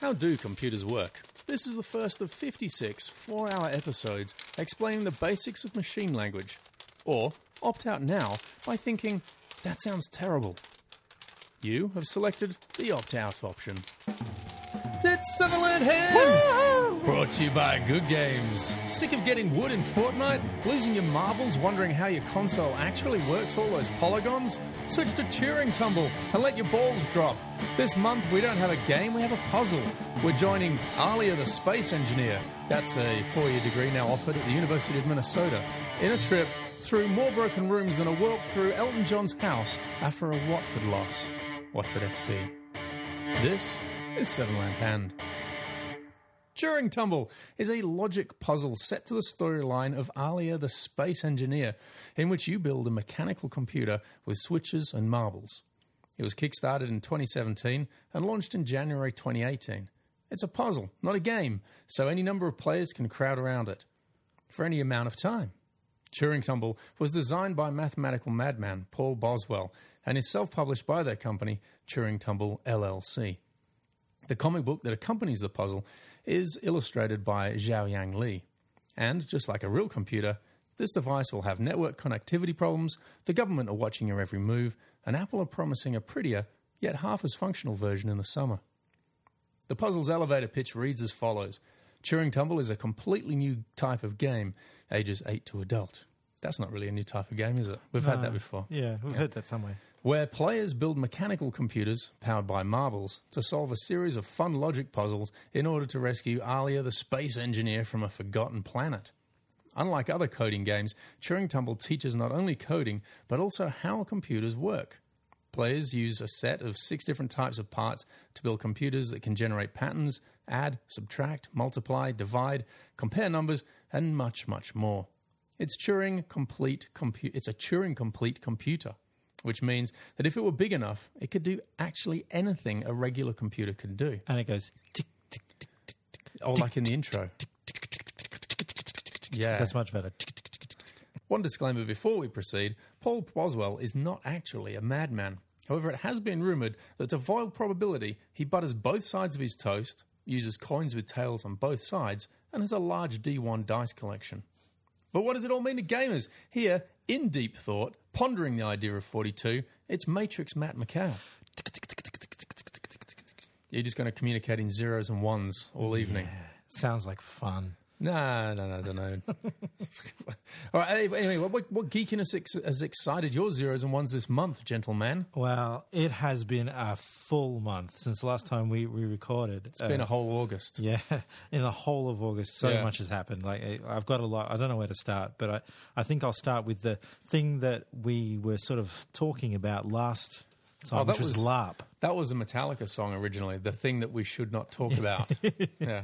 How do computers work? This is the first of 56 four hour episodes explaining the basics of machine language. Or opt out now by thinking, that sounds terrible. You have selected the opt out option. It's Sutherland Hand! Brought to you by Good Games. Sick of getting wood in Fortnite? Losing your marbles, wondering how your console actually works all those polygons? Switch to Turing Tumble and let your balls drop. This month we don't have a game, we have a puzzle. We're joining Alia the Space Engineer. That's a four year degree now offered at the University of Minnesota. In a trip through more broken rooms than a walk through Elton John's house after a Watford loss. Watford FC. This is Sevenland Hand. Turing Tumble is a logic puzzle set to the storyline of Alia the Space Engineer, in which you build a mechanical computer with switches and marbles. It was kickstarted in 2017 and launched in January 2018. It's a puzzle, not a game, so any number of players can crowd around it for any amount of time. Turing Tumble was designed by mathematical madman Paul Boswell and is self published by their company, Turing Tumble LLC. The comic book that accompanies the puzzle is illustrated by Zhao Yang Li. And just like a real computer, this device will have network connectivity problems, the government are watching your every move, and Apple are promising a prettier, yet half as functional version in the summer. The puzzle's elevator pitch reads as follows Turing Tumble is a completely new type of game, ages 8 to adult. That's not really a new type of game, is it? We've had that before. Yeah, we've heard that somewhere. Where players build mechanical computers, powered by marbles, to solve a series of fun logic puzzles in order to rescue Alia the space engineer from a forgotten planet. Unlike other coding games, Turing Tumble teaches not only coding, but also how computers work. Players use a set of six different types of parts to build computers that can generate patterns, add, subtract, multiply, divide, compare numbers, and much, much more. It's Turing complete compu- it's a Turing complete computer, which means that if it were big enough, it could do actually anything a regular computer could do. And it goes tick, tick, tick, tick, tick. Oh, like in the intro. Yeah. That's much better. Tick, tick, tick, tick, tick. One disclaimer before we proceed Paul Boswell is not actually a madman. However, it has been rumoured that to avoid probability, he butters both sides of his toast, uses coins with tails on both sides, and has a large D1 dice collection. But what does it all mean to gamers? Here, in deep thought, pondering the idea of 42, it's Matrix Matt McCow. You're just going to communicate in zeros and ones all evening. Sounds like fun. No, no, no, I don't know. All right. Anyway, anyway, what, what, geekiness ex- has excited your zeros and ones this month, gentleman? Well, it has been a full month since the last time we, we recorded. It's been a whole August. Yeah, in the whole of August, so Yeah. much has happened. Like I- I've got a lot. I don't know where to start, but I, I think I'll start with the thing that we were sort of talking about last oh, time, Oh, which was, was- LARP. That was a Metallica song originally. The thing that we should not talk about. yeah.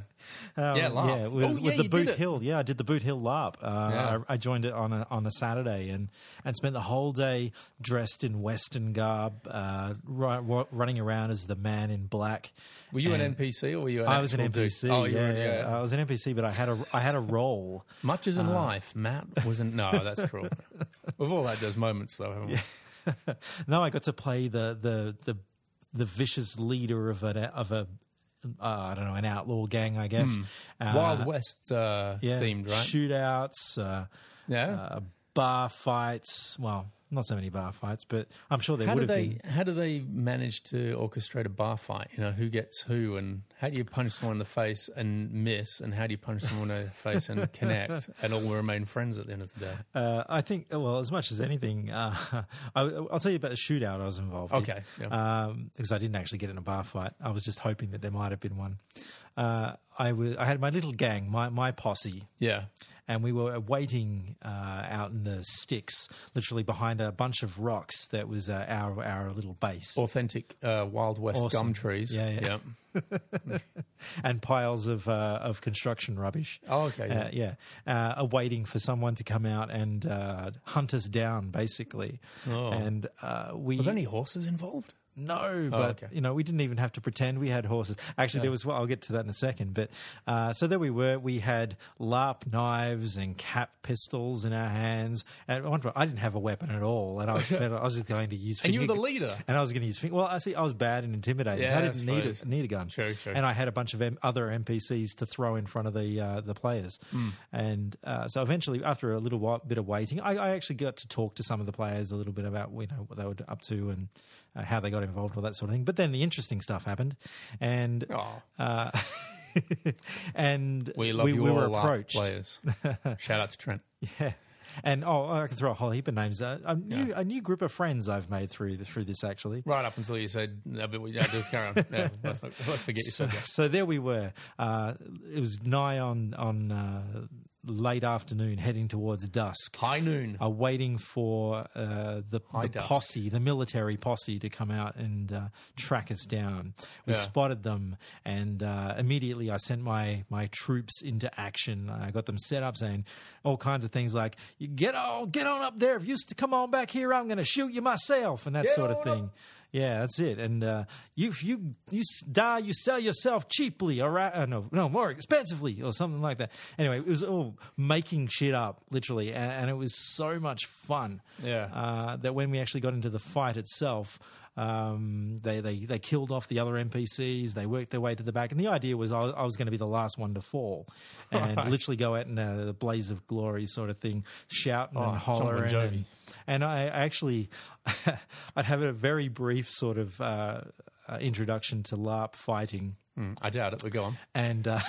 Um, Yeah, LARP. Yeah, with, Oh, with the Boot. Hill. Yeah, I did the Boot Hill LARP. Uh, Yeah. I, I joined it on a on a Saturday and and spent the whole day dressed in Western garb, uh, ru- ru- running around as the Man in Black. Were you And an NPC or were you an I was an? NPC. Oh, yeah, yeah. yeah. I was an NPC, but I had a I had a role. Much as in Uh, life, Matt wasn't. No, that's cruel. We've all had those moments, though, haven't we? no, I got to play the the the the vicious leader of an of a uh, I don't know an outlaw gang, I guess. Uh, Wild West uh, yeah, themed, right? Shootouts. Uh, yeah. uh, bar fights. Well, not so many bar fights, but I'm sure there how would have they? been. How do they manage to orchestrate a bar fight? You know, who gets who, and how do you punch someone in the face and miss, and how do you punch someone in the face and connect, and all remain friends at the end of the day? Uh, I think, well, as much as anything, uh, I, I'll tell you about the shootout I was involved in. Okay, yeah. Um, because I didn't actually get in a bar fight. I was just hoping that there might have been one. Uh, I had my little gang, my, my posse, Yeah. And we were waiting uh, out in the sticks, literally behind a bunch of rocks that was uh, our, our little base. Authentic uh, Wild West Awesome. gum trees. Yeah, yeah. and piles of uh, of construction rubbish. Oh, okay, yeah. Uh, yeah. Uh, are waiting for someone to come out and uh, hunt us down, basically. Oh. And uh, we Were there any horses involved? No, but okay. you know, we didn't even have to pretend we had horses. Actually, there was. Well, I'll get to that in a second. But uh, so there we were. We had larp knives and cap pistols in our hands. And at one point, I didn't have a weapon at all, and I was I was just going to use. And you were the leader. And I was going to use. Finger, well, I see. I was bad and intimidating. Yeah, I I didn't need a, need a gun. True, true. And I had a bunch of M- other NPCs to throw in front of the uh, the players. Hmm. And uh, so eventually, after a little while, bit of waiting, I, I actually got to talk to some of the players a little bit about you know what they were up to and uh, how they got involved, all that sort of thing. But then the interesting stuff happened, and Oh, uh, and we love we, you we all, were approached. players. Shout out to Trent. Yeah. And oh, I can throw a whole heap of names. Uh, a new a new group of friends I've made through the, through this actually. Right up until you said, no, but we, yeah, just carry on. Yeah, let's, not, let's forget you So, said that. so there we were. Uh, it was nigh on on uh, late afternoon, heading towards dusk. High noon. Are waiting for uh, the, the posse, the military posse, to come out and uh, track us down. We Yeah. spotted them, and uh, immediately I sent my my troops into action. I got them set up, saying all kinds of things like, "You get on, get on up there. If you used to come on back here, I'm going to shoot you myself," and that Get sort of thing. Yeah, that's it. And uh, you, you you die, you sell yourself cheaply, or uh, no, no, more expensively, or something like that. Anyway, it was all making shit up, literally, and, and it was so much fun. Yeah. Uh, that when we actually got into the fight itself, um, they, they they killed off the other NPCs. They worked their way to the back, and the idea was I was, I was going to be the last one to fall, and Right. literally go out in a, blaze of glory sort of thing, shouting Oh, and hollering. And, and I actually, I'd have a very brief sort of uh, uh, introduction to LARP fighting, Hmm, I doubt it, but go on. and uh,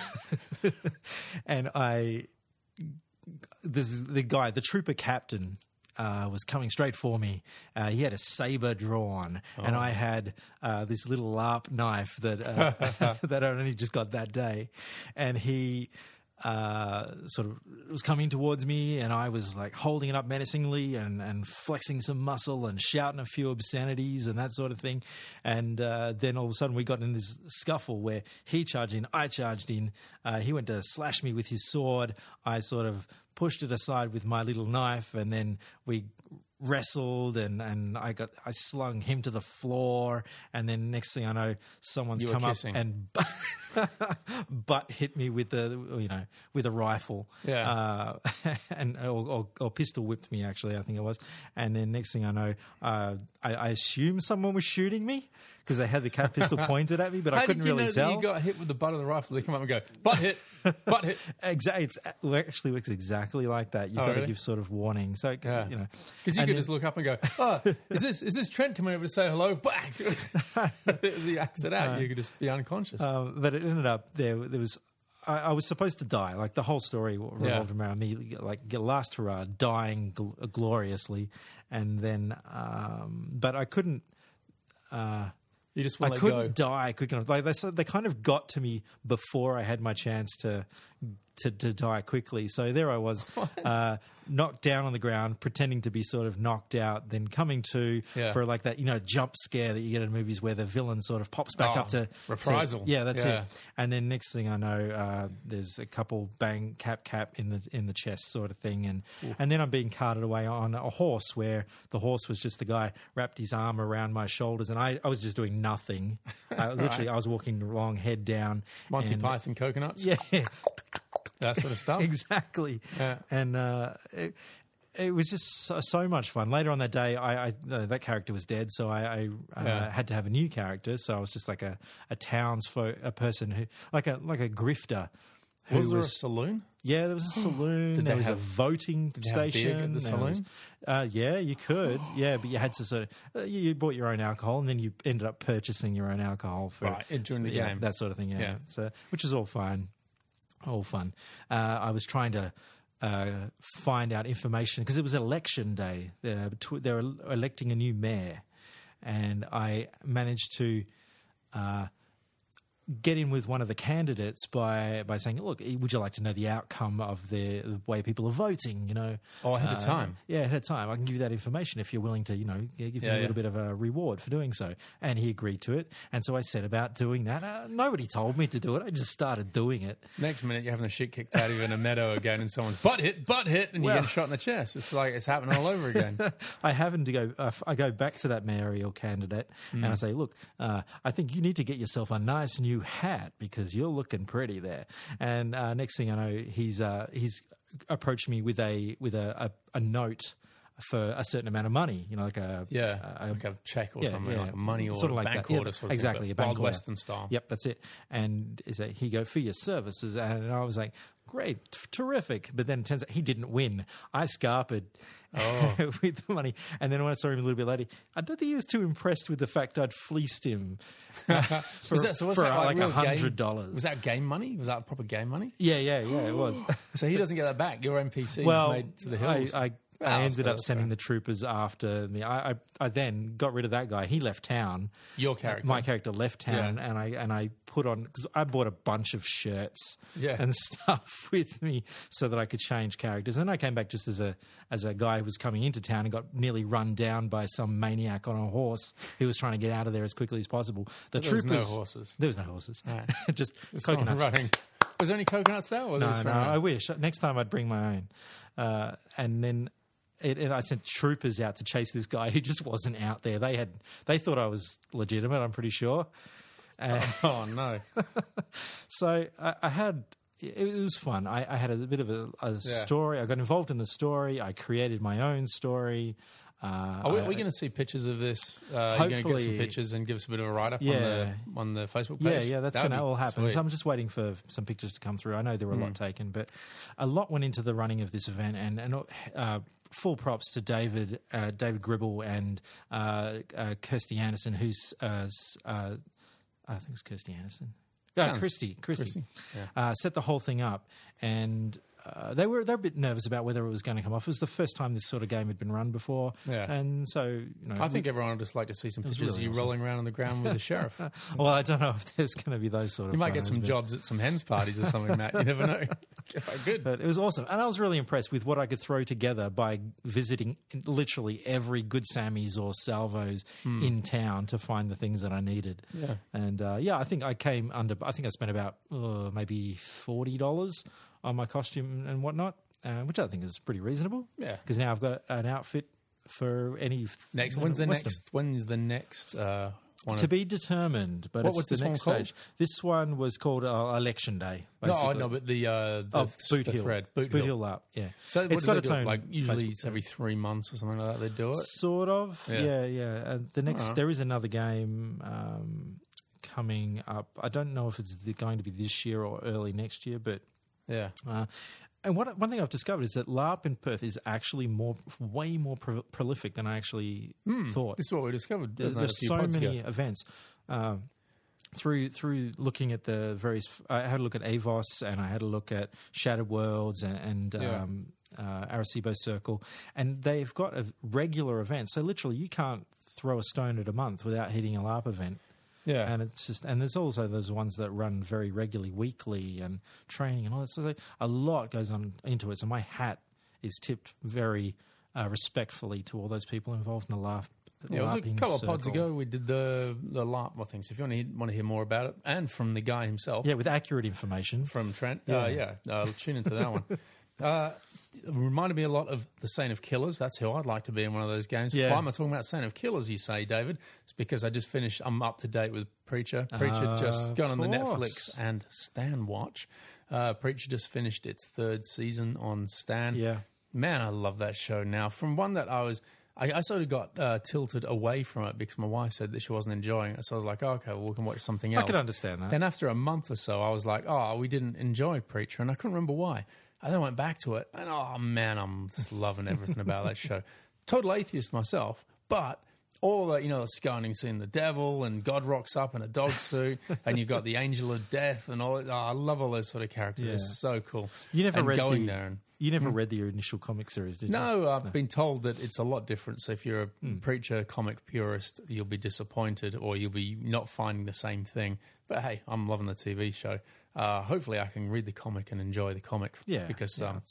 and I, this is the guy, the trooper captain. Uh, was coming straight for me. Uh, he had a saber drawn, and I had uh, this little LARP knife that uh, that I only just got that day. And he uh, sort of was coming towards me, and I was like holding it up menacingly and, and flexing some muscle and shouting a few obscenities and that sort of thing. And uh, then all of a sudden, we got in this scuffle where he charged in, I charged in. Uh, he went to slash me with his sword. I sort of pushed it aside with my little knife, and then we wrestled and, and I got I slung him to the floor. And then next thing I know someone's You come up and butt hit me with the you know with a rifle. Yeah. uh, and or, or, or pistol whipped me actually I think it was. And then next thing I know uh, I, I assumed someone was shooting me because they had the cat pistol pointed at me but I couldn't did you really know tell you got hit with the butt of the rifle? They come up and go, butt hit, butt hit. exactly it's it actually works exactly like that you've Oh, got to give sort of warning so Yeah. you know Because you And could then- just look up and go, oh, is this is this Trent coming over to say hello? Back. As he acts it out, you could just be unconscious. Um, but it ended up there. There was I, I was supposed to die. Like the whole story revolved Yeah. around me. Like last hurrah, dying gl- gloriously, and then um, but I couldn't. Uh, you just I want to let couldn't go. die quick enough. Like they, they kind of got to me before I had my chance to to, to die quickly. So there I was, uh, knocked down on the ground, pretending to be sort of knocked out, then coming to Yeah. for like that you know jump scare that you get in movies where the villain sort of pops back Oh, up to reprisal. to- yeah, that's Yeah. it. And then next thing I know, uh, there's a couple bang cap cap in the in the chest sort of thing, and and then I'm being carted away on a horse where the horse was just the guy wrapped his arm around my shoulders, and I, I was just doing nothing. I literally I was walking along head down. Monty and- Python coconuts, Yeah, that sort of stuff. exactly. Yeah. And uh, it, it was just so, so much fun. Later on that day, I, I uh, that character was dead, so I, I uh, Yeah. had to have a new character. So I was just like a a townsfolk, a person who like a like a grifter. Who Was there a saloon? yeah, there was a saloon. Did there was have- a voting they have beer station. at the there was- saloon? uh, yeah, you could. Yeah, but you had to sort of uh, you, you bought your own alcohol, and then you ended up purchasing your own alcohol for Right, during the yeah, game. that sort of thing. Yeah, Yeah. So, which is all fine, all fun. Uh, I was trying to. Uh, find out information because it was election day. They're, they were electing a new mayor, and I managed to uh, get in with one of the candidates by by saying, "Look, would you like to know the outcome of the, the way people are voting?" You know, Oh, ahead of Uh, time. Yeah, ahead of time. I can give you that information if you're willing to, you know, give me Yeah, a little bit of a reward for doing so. And he agreed to it. And so I set about doing that. Uh, nobody told me to do it. I just started doing it. Next minute, you're having the shit kicked out of you in a meadow again, and someone's butt hit, butt hit, and you're Well- getting shot in the chest. It's like it's happening all over again. I happen to go. Uh, I go back to that mayoral candidate and I say, "Look, uh, I think you need to get yourself a nice new hat because you're looking pretty there." And uh, next thing I know, he's uh, he's approached me with a with a, a, a note for a certain amount of money. You know, like a Yeah, a, like a check or yeah, something, yeah. like a money order, Sort of like bank that. Order, sort of exactly, thing, a bank Wild order. Western style. Yep, that's it. And is he go for your services, and I was like, great, t- terrific. But then it turns out he didn't win. I scarpered. Oh. with the money, and then when I saw him a little bit later, I don't think he was too impressed with the fact I'd fleeced him uh, for, Was that, so was for that like a hundred dollars. Was that game money? Was that proper game money? Yeah, yeah, yeah, it was. So he doesn't get that back. Your NPC's well, made to the I, hills. I, Ah, I ended up sending the troopers after me. I, I, I then got rid of that guy. He left town. Your character. My character left town, Yeah. and I and I put on because I bought a bunch of shirts Yeah. and stuff with me so that I could change characters. And then I came back just as a as a guy who was coming into town and got nearly run down by some maniac on a horse who was trying to get out of there as quickly as possible. The There was troopers, no horses. There was no horses. Right. just Someone coconuts. running. Was there any coconuts there? Or No, no, running? I wish. Next time I'd bring my own. Uh, and then and I sent troopers out to chase this guy who just wasn't out there. They had they thought I was legitimate. I'm pretty sure. Uh, Oh no! so I, I had. It was fun. I, I had a bit of a, a story. I got involved in the story. I created my own story. Uh, Are we're we going to see pictures of this? Uh, are you going to get some pictures and give us a bit of a write up Yeah. on the on the Facebook page? Yeah, yeah, that's That going to all happen. sweet. Hmm. So I'm just waiting for some pictures to come through. I know there were a lot taken, but a lot went into the running of this event, and and uh, full props to David, uh, David Gribble, and uh, uh, Kirsty Anderson, who's uh, uh, I think it's Kirsty Anderson. Sounds- Christy, Christy, Christy, yeah. uh, set the whole thing up, and uh, they were they're a bit nervous about whether it was going to come off. It was the first time this sort of game had been run before, Yeah. and so you know, I think everyone would just like to see some pictures really of you awesome. rolling around on the ground with the sheriff. well, I don't know if there's going to be those sort of. You might get some but- jobs at some hens parties or something, Matt. You never know. Good. But it was awesome. And I was really impressed with what I could throw together by visiting literally every Good Sammy's or Salvos in town to find the things that I needed. Yeah. And uh, yeah, I think I came under, I think I spent about uh, maybe $40 on my costume and whatnot, uh, which I think is pretty reasonable. Yeah. Because now I've got an outfit for any. Next, when's the Western. next? When's the next uh, one? To of- be determined, but What was the this one called? stage. This one was called uh, Election Day. no, Basically. oh, no, but the uh, the, Oh, Boot the Hill. thread, Boot, Boot Hill. Hill up, yeah. So it's got its do? own like usually it's every three months or something like that. They do it. Sort of, Yeah. yeah, yeah. And the next, there is another game um, coming up. I don't know if it's going to be this year or early next year, but Yeah, uh, and what one thing I've discovered is that LARP in Perth is actually more, way more pro- prolific than I actually thought. this is what we discovered. There's, wasn't it, a there's so many ago? events. Um, through through looking at the various, I had a look at Avos and I had a look at Shattered Worlds and, and Yeah. um, uh, Arecibo Circle, and they've got a regular events. So literally, you can't throw a stone at a month without hitting a LARP event. Yeah, And it's just, and there's also those ones that run very regularly, weekly, and training and all that. So a lot goes on into it. So my hat is tipped very uh, respectfully to all those people involved in the LARP. Yeah, it was a couple of pods ago. We did the the LARP I think. So if you want to hear, want to hear more about it, and from the guy himself, Yeah, with accurate information. from Trent, Yeah. uh, yeah, uh, tune into that one. Uh, reminded me a lot of the Saint of Killers. That's who I'd like to be in one of those games. Yeah. Why am I talking about Saint of Killers? You say, David? It's because I just finished. I'm up to date with Preacher. Preacher Ah, just gone on the. Netflix and Stan watch. Uh, Preacher just finished its third season on Stan. Yeah. Man, I love that show now. From one that I was, I, I sort of got uh, tilted away from it because my wife said that she wasn't enjoying it. So I was like, oh, okay, well, we can watch something else. I can understand that. Then after a month or so, I was like, oh, we didn't enjoy Preacher, and I couldn't remember why. I then went back to it, and oh man, I'm just loving everything about that show. Total atheist myself, but all that you know, the scanning seeing the devil and God rocks up in a dog suit, and you've got the angel of death and all. Oh, I love all those sort of characters. Yeah. It's so cool. You never and read going the- there and You never read the initial comic series, did you? No, I've been told that it's a lot different. So if you're a Hmm. preacher comic purist, you'll be disappointed or you'll be not finding the same thing. But hey, I'm loving the TV show. Uh, hopefully, I can read the comic and enjoy the comic. Yeah, because yeah, um,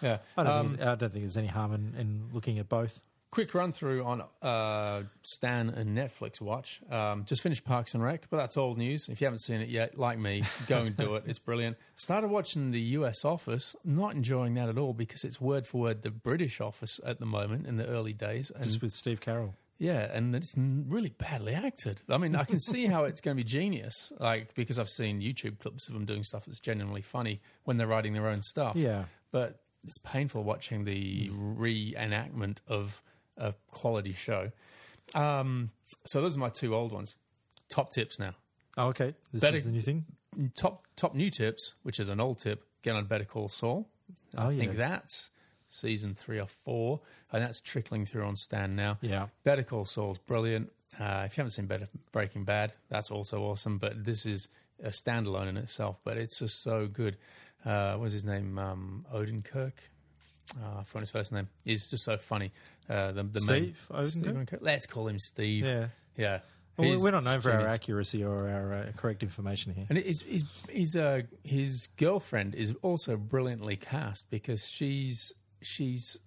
yeah. I don't, Um, think, I don't think there's any harm in, in looking at both. quick run through on uh, Stan and Netflix watch. Um, just finished Parks and Rec, but that's old news. If you haven't seen it yet, like me, go and do it. It's brilliant. Started watching the US Office. Not enjoying that at all because it's word for word the British Office at the moment in the early days. And Just with Steve Carell. Yeah, and it's really badly acted. I mean, I can see how it's going to be genius, like because I've seen YouTube clips of them doing stuff that's genuinely funny when they're writing their own stuff. Yeah. but it's painful watching the reenactment of a quality show. Um, so those are my two old ones. Top tips now. Oh, okay. This Better- is the new thing. Top top new tips, which is an old tip. Get on Better Call Saul. Oh, I think that's season three or four, and that's trickling through on Stan now. Yeah. Better Call Saul's brilliant. Uh, if you haven't seen Better Breaking Bad, that's also awesome. But this is a standalone in itself. But it's just so good. Uh, what's his name? Um, Odenkirk. Uh, I forgot his first name. He's just so funny. Uh, the, the Steve? Steve Odenkirk? Let's call him Steve. Yeah. yeah. Well, we're not known for our accuracy or our uh, correct information here. And his his his, uh, his girlfriend is also brilliantly cast because she's she's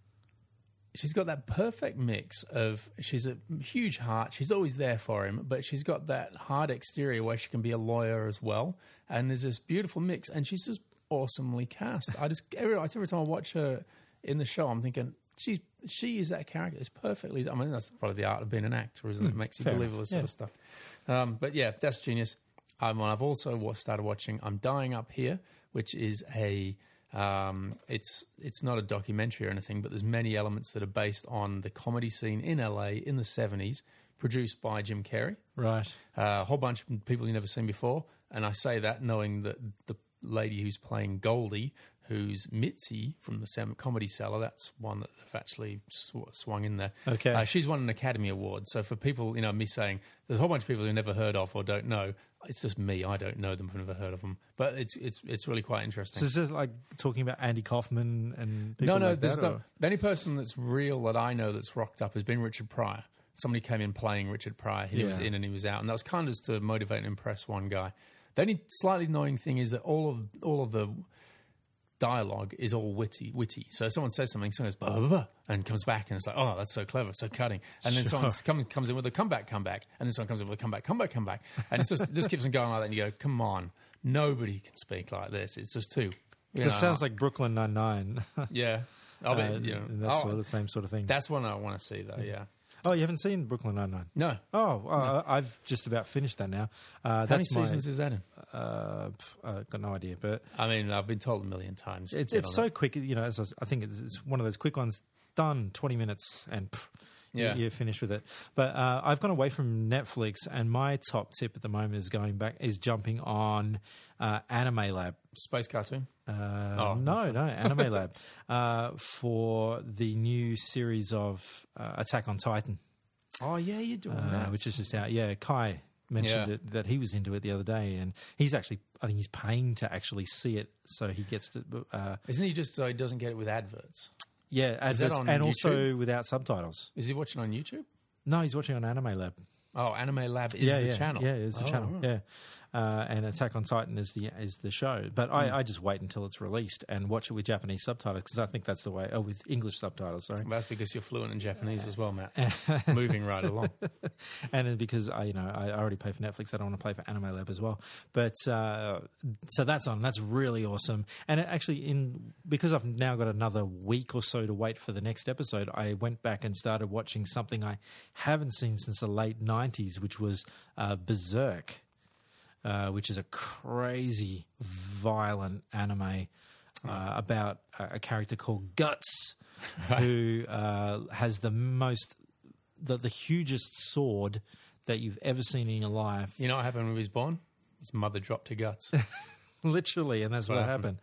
she's got that perfect mix of she's a huge heart. She's always there for him, but she's got that hard exterior where she can be a lawyer as well. And there's this beautiful mix, and she's just awesomely cast. I just every every time I watch her in the show, I'm thinking she she is that character. It's perfectly. I mean, that's probably the art of being an actor, isn't it? It makes you fair believe enough. all this sort of stuff. Um, but yeah, that's genius. Um, I've also started watching "I'm Dying Up Here," which is a um, it's it's not a documentary or anything, but there's many elements that are based on the comedy scene in LA in the '70s, produced by Jim Carrey. Right. Uh, a whole bunch of people you've never seen before, and I say that knowing that the lady who's playing Goldie, who's Mitzi from the Comedy Cellar, that's one that they've actually sw- swung in there. Okay. uh, she's won an Academy Award. So for people, you know, me saying there's a whole bunch of people who never heard of or don't know. It's just me. I don't know them. I've never heard of them, but it's it's it's really quite interesting. So is this like talking about Andy Kaufman and people No, no. like there's that, no. The only person that's real that I know that's rocked up has been Richard Pryor. Somebody came in playing Richard Pryor. He was in and he was out, and that was kind of just to motivate and impress one guy. The only slightly annoying thing is that all of all of the dialogue is all witty, witty. So someone says something, someone goes blah, blah, blah, and comes back and it's like, oh, that's so clever, so cutting. And then someone comes comes in with a comeback, comeback, and then someone comes in with a comeback, comeback, comeback, and it's just it just keeps on going like that. And you go, come on, nobody can speak like this. It's just too. It know, sounds like Brooklyn Nine Nine. yeah. I'll be, you know, that's oh, sort of same sort of thing. that's one I want to see, though. Yeah. oh, you haven't seen Brooklyn Nine Nine? No. Oh, uh, I've just about finished that now. Uh, How many that's my. seasons is that in? Uh, uh, got no idea, but I mean, I've been told a million times. it's it's so quick. You know, as I, think it's, it's one of those quick ones. Done, twenty minutes, and pff, Yeah. you're finished with it. But uh, I've gone away from Netflix, and my top tip at the moment is going back is jumping on uh, Anime Lab. Space cartoon. Uh, Oh, no, no, Anime Lab uh, for the new series of uh, Attack on Titan, Oh yeah, you're doing uh, that. which is just out. Yeah, Kai mentioned Yeah. it, that he was into it the other day, and he's actually, I think he's paying to actually see it, so he gets to. Uh, Isn't he just so he doesn't get it with adverts? yeah, adverts, and YouTube? also without subtitles. Is he watching on YouTube? No, he's watching on Anime Lab. Oh, Anime Lab is yeah, the yeah, channel. Yeah, it's the Oh, channel. right. Yeah, uh, and Attack on Titan is the is the show. But Hmm. I, I just wait until it's released and watch it with Japanese subtitles because I think that's the way. Oh, with English subtitles, sorry. Well, that's because you're fluent in Japanese as well, Matt. Moving right along. and then because I, you know, I already pay for Netflix, I don't want to pay for Anime Lab as well. But uh, so that's on. That's really awesome. And it actually, in because I've now got another week or so to wait for the next episode, I went back and started watching something I haven't seen since the late '90s, which was uh, Berserk, uh, which is a crazy, violent anime. Uh, about a, a character called Guts, who uh, has the most the, the hugest sword that you've ever seen in your life. You know what happened when he was born? His mother dropped her guts. Literally, and that's, what what happened.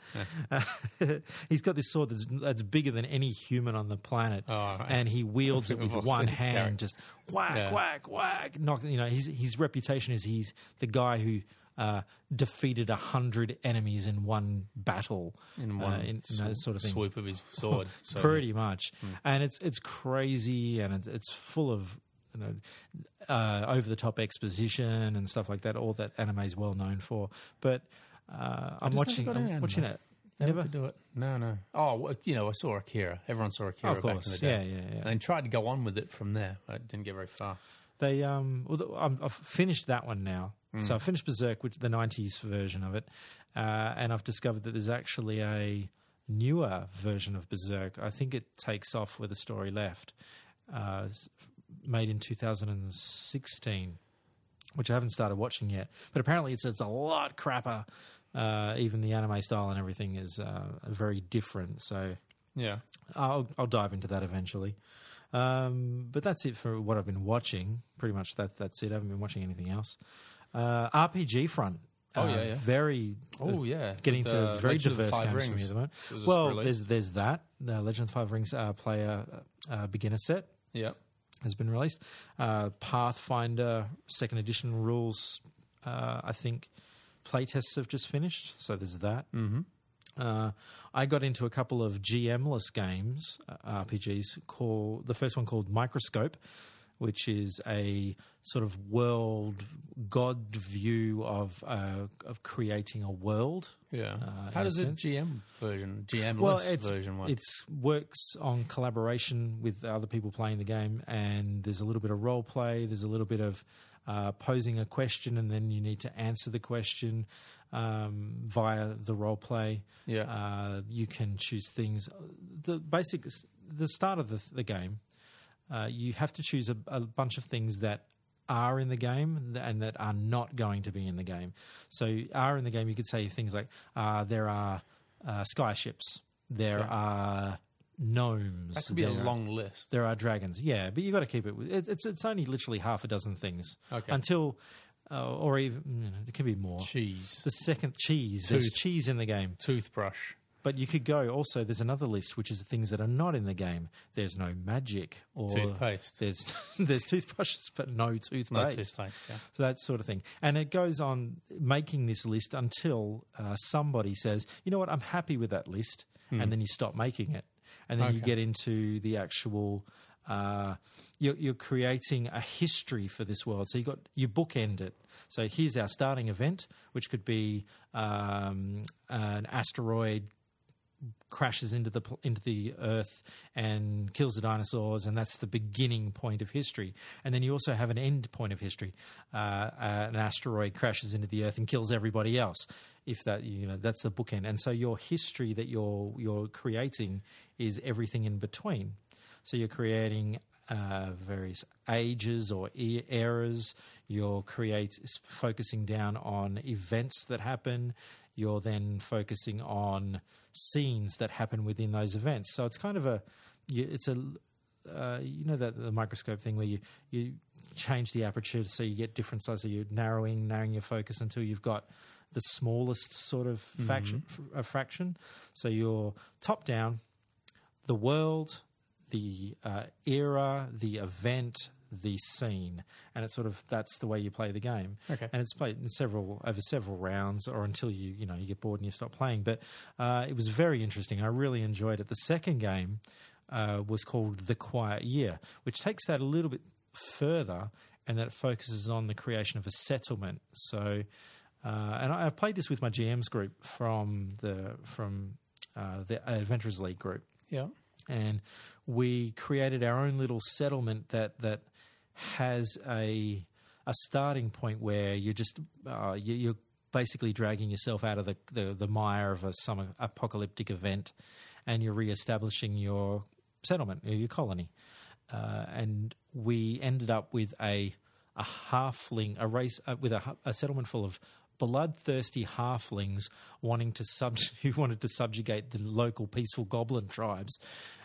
He's got this sword that's, that's bigger than any human on the planet, Oh, right. and he wields it with one seen this character. hand, just whack, Yeah. whack, whack. Knock, you know, his his reputation is he's the guy who uh, defeated a hundred enemies in one battle, In uh, one in, in sw- sort of thing. swoop of his sword. So, Pretty much, and it's it's crazy, and it's, it's full of you know uh, over the top exposition and stuff like that. All that anime is well known for. But uh, I'm watching I'm watching that. Never, Never? could do it. No, no. Oh, well, you know, I saw Akira. Everyone saw Akira Of back in course, the yeah, day. yeah, yeah. And then tried to go on with it from there. but I didn't get very far. They um, well, I'm, I've finished that one now. So I finished Berserk, which the '90s version of it, uh, and I've discovered that there's actually a newer version of Berserk. I think it takes off where the story left, uh, made in 2016, which I haven't started watching yet. But apparently, it's it's a lot crapper. Uh, even the anime style and everything is uh, very different. So Yeah. I'll I'll dive into that eventually. Um, but that's it for what I've been watching. Pretty much that that's it. I haven't been watching anything else. Uh, RPG front. Oh, uh, yeah, yeah. Very. Oh, yeah. Getting With, to uh, very Legend diverse games for me Rings. at the moment. It was just Well, released. there's there's that. The Legend of Five Rings uh, player uh, beginner set Yeah. has been released. Uh, Pathfinder second edition rules, uh, I think, playtests have just finished. So there's that. Mm-hmm. Uh, I got into a couple of GM-less games, uh, RPGs. Called the first one called Microscope, which is a sort of world god view of uh, of creating a world. Yeah. Uh, How does the. GM version, GMless Well, version work? it works on collaboration with other people playing the game, and there's a little bit of role play. There's a little bit of uh, posing a question, and then you need to answer the question um, via the role play. yeah. Uh, you can choose things. The basic, the start of the, the game, uh, you have to choose a, a bunch of things that are in the game and that are not going to be in the game. So, are in the game, you could say things like uh, there are uh, sky ships, there Okay. are gnomes. that could be a there are- long list. there are dragons, yeah, but you've got to keep it. it it's it's only literally half a dozen things Okay. until, uh, or even you know, there can be more. Cheese. The second cheese, there's cheese in the game. Toothbrush. But you could go also. There's another list which is the things that are not in the game. There's no magic or Toothpaste. There's there's toothbrushes, but no toothpaste. No toothpaste, yeah. So that sort of thing, and it goes on making this list until uh, somebody says, "You know what? I'm happy with that list," and then you stop making it, and then you Hmm. Get into the actual. Uh, you're, you're creating a history for this world, so you got you bookend it. So here's our starting event, which could be um, an asteroid crashes into the into the earth and kills the dinosaurs, and that's the beginning point of history. And then you also have an end point of history. Uh, uh, an asteroid crashes into the earth and kills everybody else. If that you know that's the bookend, and so your history that you're you're creating is everything in between. So you're creating uh, various ages or e- eras. You're create focusing down on events that happen. You're then focusing on scenes that happen within those events. So it's kind of a, you, it's a, uh, you know that the microscope thing where you you change the aperture so you get different sizes. So you're narrowing, narrowing your focus until you've got the smallest sort of faction, f- a fraction. So you're top down, the world, the uh, era, the event, the scene, and it's sort of that's the way you play the game. Okay. and it's played in several over several rounds, or until you you know you get bored and you stop playing. But uh, it was very interesting. I really enjoyed it. The second game uh, was called The Quiet Year, which takes that a little bit further, and that it focuses on the creation of a settlement. So. Uh, and I, I played this with my GMs group from the from uh, the Adventurers League group, Yeah. and we created our own little settlement that that has a a starting point where you're just uh, you, you're basically dragging yourself out of the, the, the mire of a, some apocalyptic event, and you're re-establishing your settlement, your colony. Uh, and we ended up with a a halfling, a race uh, with a, a settlement full of bloodthirsty halflings wanting to sub who wanted to subjugate the local peaceful goblin tribes,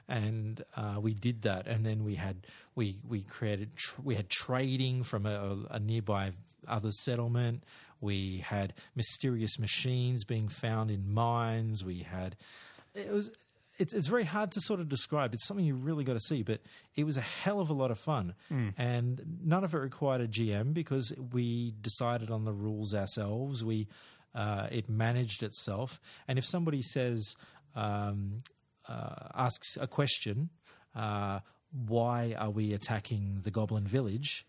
and uh, we did that. And then we had we we created tr- we had trading from a, a nearby other settlement. We had mysterious machines being found in mines. We had it was it's it's very hard to sort of describe. It's something you really got to see, but it was a hell of a lot of fun, and none of it required a GM because we decided on the rules ourselves. We uh, it managed itself, and if somebody says um, uh, asks a question, uh, why are we attacking the Goblin Village?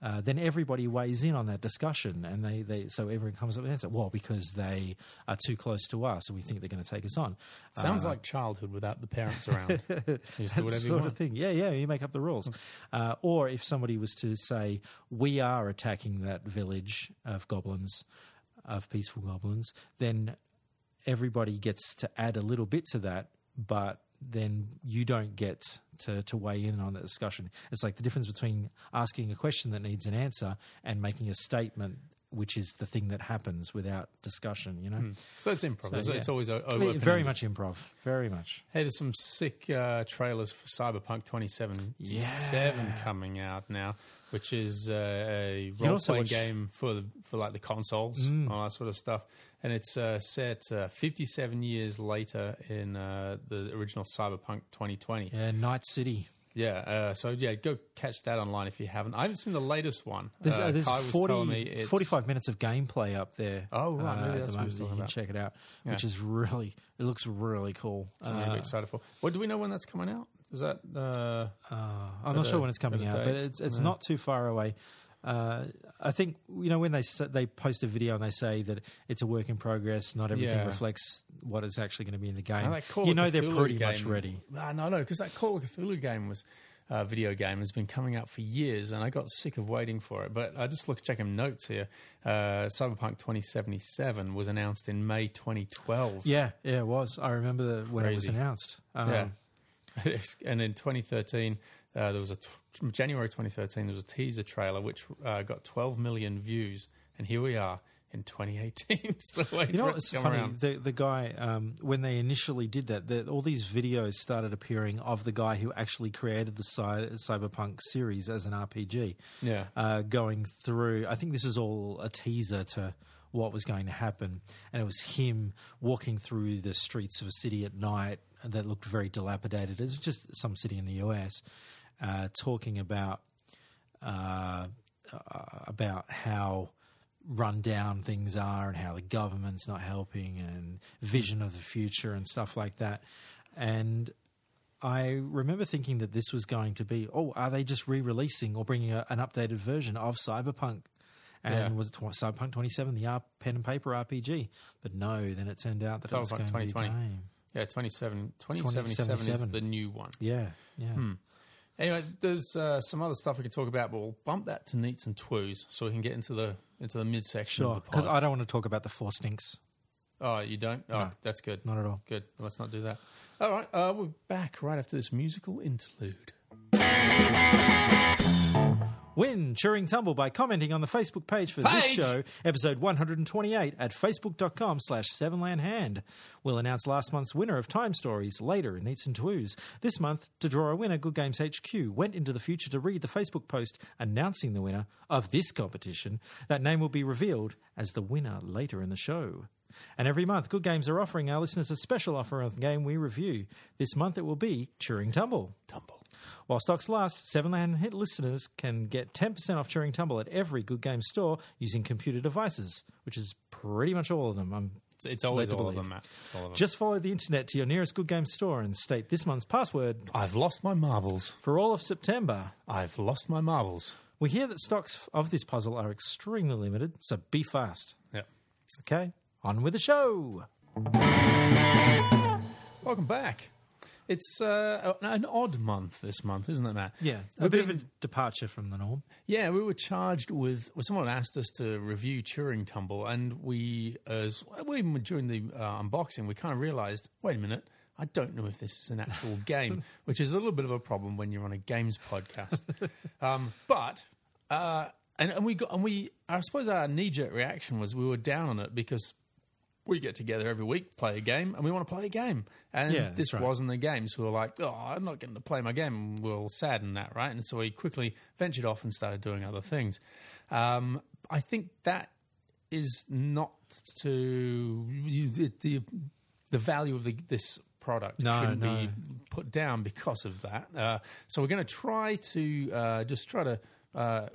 Uh, then everybody weighs in on that discussion, and they, they so everyone comes up with an answer. Well, because they are too close to us, and we think they're going to take us on. Sounds Uh, like childhood without the parents around. you just do whatever you sort want. of thing. Yeah, yeah, you make up the rules. Uh, or if somebody was to say, "We are attacking that village of goblins, of peaceful goblins," then everybody gets to add a little bit to that, but then you don't get to, to weigh in on the discussion. It's like the difference between asking a question that needs an answer and making a statement, which is the thing that happens without discussion. You know, So it's improv. So, it's, yeah. it's always o- I mean, open. very much improv, very much. Hey, there's some sick uh, trailers for Cyberpunk 2077 Yeah. coming out now, which is uh, a role-playing game for the, for like the consoles, Mm. all that sort of stuff. And it's uh, set uh, 57 years later in uh, the original Cyberpunk 2020. Yeah, Night City. Yeah, uh, so yeah, go catch that online if you haven't. I haven't seen the latest one. There's, uh, uh, there's 40, me 45 minutes of gameplay up there. Oh, right, maybe at that's the what was. You can about. check it out, Yeah. which is really, it looks really cool. something I'm Uh, excited for. What do we know when that's coming out? Is that uh, Uh, I'm not sure when it's coming out, but it's it's not too far away. Uh, I think you know when they they post a video and they say that it's a work in progress, not everything Yeah. reflects what is actually going to be in the game. You know they're pretty game, much ready. Ah, no, no, because that Call of Cthulhu game was uh, video game has been coming out for years, and I got sick of waiting for it. But I just look checking notes here. Uh, Cyberpunk 2077 was announced in May 2012. Yeah, yeah, it was. I remember the, when it was announced. Um, Yeah. and in 2013, uh, there was a t- January 2013. There was a teaser trailer which uh, got 12 million views, and here we are in 2018. Still waiting You know what's funny? around. The the guy um, when they initially did that, the, all these videos started appearing of the guy who actually created the Cy- Cyberpunk series as an RPG. Yeah. uh, going through. I think this is all a teaser to what was going to happen, and it was him walking through the streets of a city at night that looked very dilapidated. It was just some city in the US, uh, talking about uh, uh, about how run down things are and how the government's not helping and vision of the future and stuff like that. And I remember thinking that this was going to be, oh, are they just re-releasing or bringing a, an updated version of Cyberpunk? And Yeah. was it tw- Cyberpunk 27, the R- pen and paper RPG? But no, then it turned out that it was Cyberpunk going to be a 2020. game. Yeah, 27, 2077 is the new one. Yeah, yeah. Hmm. Anyway, there's uh, some other stuff we can talk about, but we'll bump that to neats and twoos so we can get into the into the midsection Sure, because. I don't want to talk about the four stinks. oh, you don't? Oh, No. that's good. Not at all. Good. Let's not do that. All right, uh, we're back right after this musical interlude. Win Turing Tumble by commenting on the Facebook page for this show, episode 128, at facebook.com slash sevenlandhand. We'll announce last month's winner of Time Stories later in Neats and Twos. This month, to draw a winner, Good Games HQ went into the future to read the Facebook post announcing the winner of this competition. That name will be revealed as the winner later in the show. And every month, Good Games are offering our listeners a special offer of the game we review. This month it will be Turing Tumble. Tumble. While stocks last, Seven Land Hit listeners can get 10% off Turing Tumble at every Good Game store using computer devices, which is pretty much all of them. I'm It's, it's always all of them, all of them. just follow the internet to your nearest Good Game store and state this month's password I've lost my marbles. for all of September. I've lost my marbles. We hear that stocks of this puzzle are extremely limited, so be fast. Yeah. Okay, on with the show. Welcome back. It's uh, an odd month this month, isn't it, Matt? Yeah, a bit of a departure from the norm. Yeah, we were charged with. Well, someone asked us to review Turing Tumble, and we, as we during the uh, unboxing, we kind of realised, wait a minute, I don't know if this is an actual game, which is a little bit of a problem when you're on a games podcast. um, but uh, and, and we got and we, I suppose our knee jerk reaction was we were down on it because we get together every week, play a game, and we want to play a game. And Yeah, this right. wasn't the game. So we were like, oh, I'm not getting to play my game. And we were sad in that, right? And so we quickly ventured off and started doing other things. Um, I think that is not to the, the, the value of the, this product. No, shouldn't no. be put down because of that. Uh, so we're going to try to uh, just try to. Uh,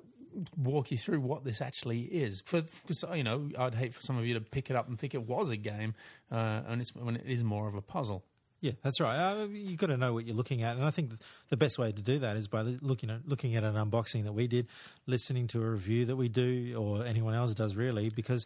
walk you through what this actually is for because you know I'd hate for some of you to pick it up and think it was a game uh, and it's when it is more of a puzzle Yeah, that's right. Uh, you've got to know what you're looking at, and I think the best way to do that is by looking at looking at an unboxing that we did, listening to a review that we do, or anyone else does, really, because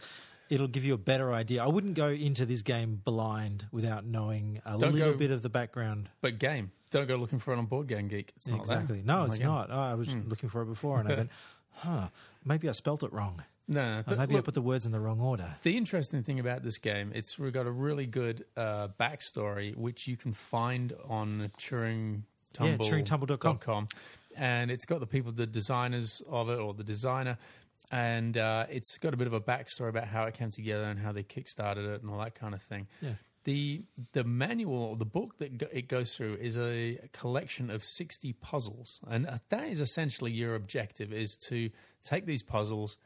it'll give you a better idea. I wouldn't go into this game blind without knowing a Don't little go- bit of the background. but game don't go looking for it on board game geek it's exactly. No, It's not. Oh, I was looking for it before, and I went, huh, maybe I spelt it wrong. no, no Or th- maybe I put the words in the wrong order. The interesting thing about this game, it's we've got a really good uh, backstory, which you can find on Turing Yeah, turingtumble.com. com. and it's got the people, the designers of it, or the designer, and uh, it's got a bit of a backstory about how it came together and how they kickstarted it and all that kind of thing. Yeah. The the manual, or the book that go, it goes through, is a collection of sixty puzzles, and uh, that is essentially your objective: is to take these puzzles,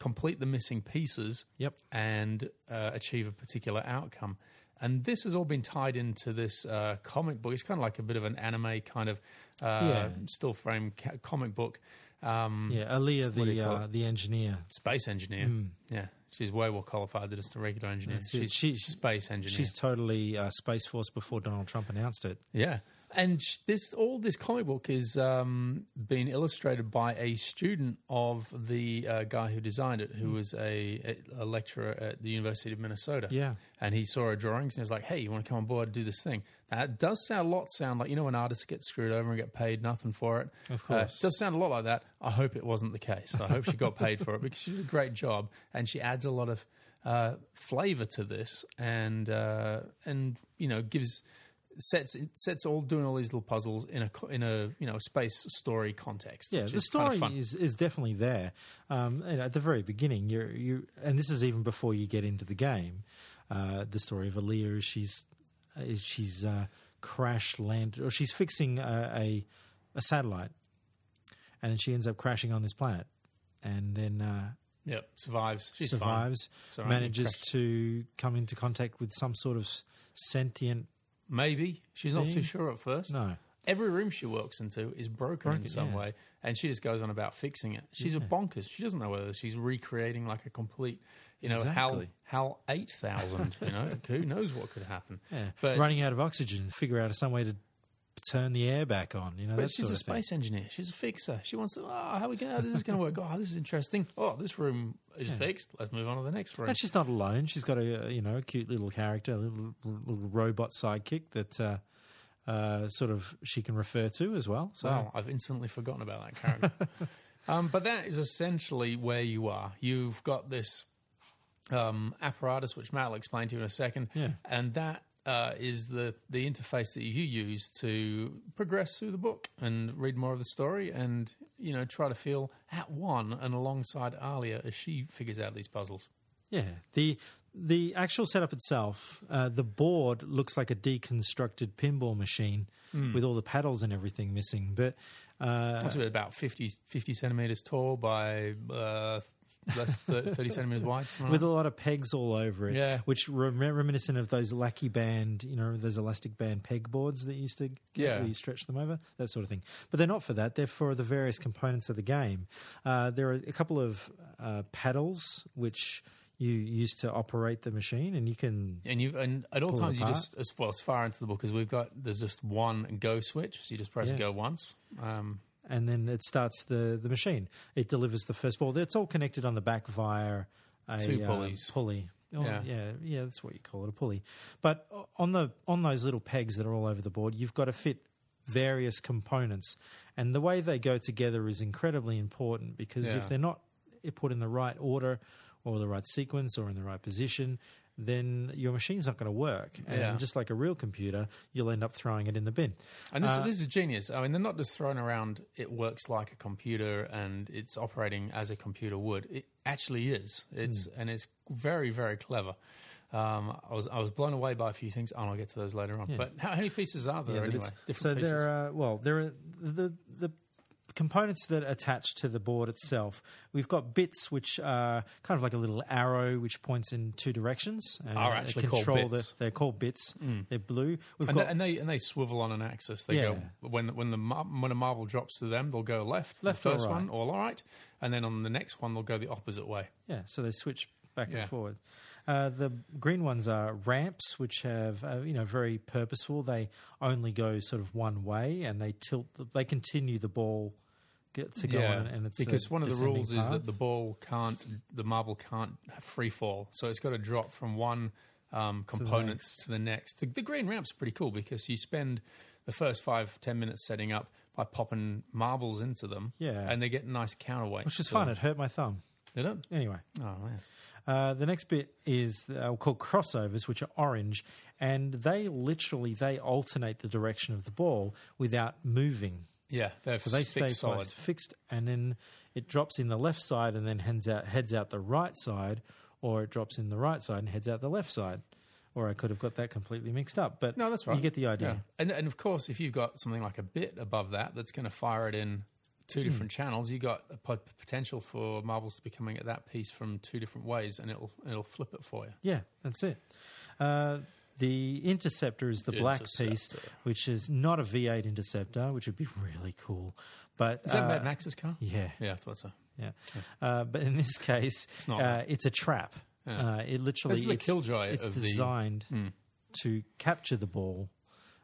complete the missing pieces, Yep. and uh, achieve a particular outcome. And this has all been tied into this uh, comic book. It's kind of like a bit of an anime kind of uh, Yeah. still frame ca- comic book. Um, Yeah, Alia, the uh, the engineer. Space engineer. Yeah, she's way more qualified than just a regular engineer. It. She's space engineer. She's totally uh, Space Force before Donald Trump announced it. Yeah, and this all this comic book is um, being illustrated by a student of the uh, guy who designed it, who was a, a lecturer at the University of Minnesota. Yeah. and he saw her drawings and he was like, "Hey, you want to come on board and do this thing?" Now, it does sound a lot sound like you know when artists get screwed over and get paid nothing for it. Of Uh, course. it does sound a lot like that. I hope it wasn't the case. I hope she got paid for it because she did a great job and she adds a lot of uh, flavor to this and uh, and you know gives sets sets all doing all these little puzzles in a in a you know space story context. Yeah, the is kind of story is, is definitely there. Um, and at the very beginning, you you and this is even before you get into the game. Uh, the story of Alia is she's is she's uh, crash landed or she's fixing a, a a satellite, and then she ends up crashing on this planet, and then uh, Yep, survives. She's survives, right, manages to come into contact with some sort of sentient. Maybe she's not too sure at first. No, Every room she walks into is broken, in some yeah. way, and she just goes on about fixing it. She's a bonkers. She doesn't know whether she's recreating like a complete, you know, Exactly. HAL HAL eight thousand. You know, who knows what could happen? yeah, But- running out of oxygen, figure out some way to turn the air back on. You know, But she's a of thing. space engineer. She's a fixer. She wants to. Oh, how are we going? How this is going to work? Oh, this is interesting. Oh, this room is fixed. Let's move on to the next room. And she's not alone. She's got a uh, you know a cute little character, a little, little robot sidekick that uh, uh, sort of she can refer to as well. So Wow, I've instantly forgotten about that character. um, but that is essentially where you are. You've got this um, apparatus, which Matt will explain to you in a second, Yeah. and that uh, is the the interface that you use to progress through the book and read more of the story, and you know try to feel at one and alongside Alia as she figures out these puzzles. yeah, the the actual setup itself, uh, the board looks like a deconstructed pinball machine Hmm. with all the paddles and everything missing. But uh, about 50, 50 centimeters tall by uh, less thirty centimeters wide. with a lot of pegs all over it, Yeah. which rem- reminiscent of those lackey band, you know, those elastic band peg boards that you used to Yeah. you stretch them over, that sort of thing. But they're not for that; they're for the various components of the game. Uh, there are a couple of uh, paddles which you use to operate the machine, and you can And you and at all times you just as well as far into the book as we've got there's just one go switch, so you just press Yeah. go once. Um, and then it starts the, the machine. It delivers the first ball. It's all connected on the back via a Two uh, pulleys. pulley. Oh, Yeah. yeah, yeah, that's what you call it, a pulley. But on the on those little pegs that are all over the board, you've got to fit various components, and the way they go together is incredibly important because Yeah. if they're not put in the right order or the right sequence or in the right position, then your machine's not going to work. And Yeah. just like a real computer, you'll end up throwing it in the bin. and this Uh, this is genius. I mean, they're not just throwing around. It works like a computer and it's operating as a computer would. It actually is. It's Hmm. and it's very very clever. Um, I was I was blown away by a few things, and I'll get to those later on. But how, how many pieces are there Yeah, anyway? Different so pieces. there are well, there are the the components that attach to the board itself. We've got bits which are kind of like a little arrow which points in two directions. and Are actually called control bits. The, they're called bits. They're blue. We've And, got they, and they and they swivel on an axis. They Yeah. go when when the when a marble drops to them, they'll go left. Left first right. one, all right, and then on the next one, they'll go the opposite way. Yeah, so they switch back Yeah. and forward. Uh, the green ones are ramps, which have uh, you know very purposeful. They only go sort of one way, and they tilt. They continue the ball get to go on, and it's because one of the rules is that the ball can't, the marble can't free fall, so it's got to drop from one um, component to the next. The, the green ramp's pretty cool because you spend the first five ten minutes setting up by popping marbles into them, Yeah. and they get nice counterweight, which is to fun. It hurt my thumb. They don't. Anyway, Oh man. uh, the next bit is uh, called crossovers, which are orange, and they literally they alternate the direction of the ball without moving. Yeah, they're So they stay fixed solid. fixed, and then it drops in the left side and then heads out heads out the right side, or it drops in the right side and heads out the left side. Or I could have got that completely mixed up, but No, that's right. You get the idea. Yeah. And and of course, if you've got something like a bit above that that's going to fire it in two Hmm. different channels, you got a potential for marbles to be coming at that piece from two different ways, and it'll it'll flip it for you. Yeah, that's it. Uh, the interceptor is the black piece, which is not a V8 interceptor, which would be really cool. But Is that uh, Mad Max's car? Yeah, Yeah, I thought so. yeah. Uh, but in this case, It's not. Uh, it's a trap. Yeah. Uh, it literally This is the it's, killjoy It's of the- designed Hmm. to capture the ball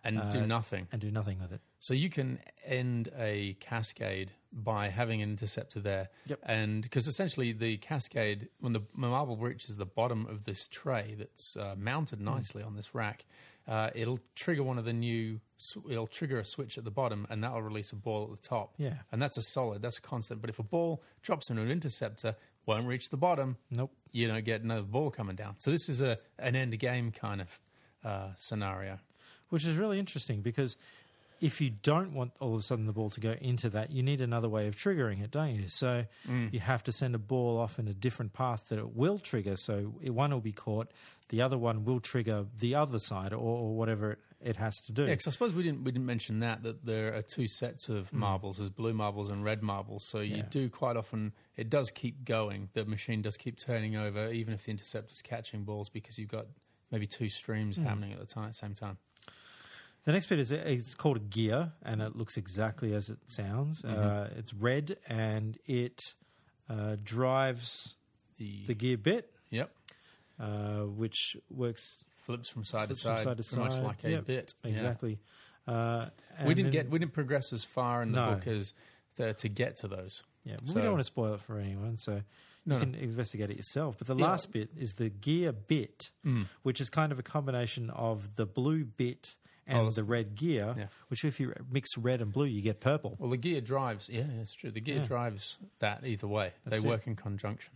And Uh, do nothing. and do nothing with it. So you can end a cascade by having an interceptor there. Yep. And because essentially the cascade, when the marble reaches the bottom of this tray that's uh, mounted nicely on this rack, uh, it'll trigger one of the new, it'll trigger a switch at the bottom and that'll release a ball at the top. Yeah. And that's a solid, that's a constant. But if a ball drops into an interceptor, won't reach the bottom, Nope. you don't get another ball coming down. So this is a an end game kind of uh, scenario. which is really interesting because if you don't want all of a sudden the ball to go into that, you need another way of triggering it, don't you? So Mm. you have to send a ball off in a different path that it will trigger. So one will be caught, the other one will trigger the other side or, or whatever it, it has to do. Yeah, because I suppose we didn't we didn't mention that that there are two sets of marbles, there's blue marbles and red marbles. So you. Yeah. do quite often it does keep going. The machine does keep turning over, even if the interceptor's catching balls, because you've got maybe two streams Hmm. happening at the time, same time. The next bit is it's called a gear, and it looks exactly as it sounds. Mm-hmm. Uh, it's red, and it uh, drives The, the gear bit, yep uh, which works flips from side flips to side, side to side. much like a Yep, bit. Yeah. exactly. Uh, We didn't get we didn't progress as far in the No. book as the, to get to those. Yeah, So- we don't want to spoil it for anyone, so No, you no. can investigate it yourself. But the Yeah. last bit is the gear bit, Mm. which is kind of a combination of the blue bit Oh, and Oh, the red gear. Yeah. Which, if you mix red and blue, you get purple. Well, the gear drives. Yeah, that's true. The gear Yeah. drives that either way. That's they it. work in conjunction.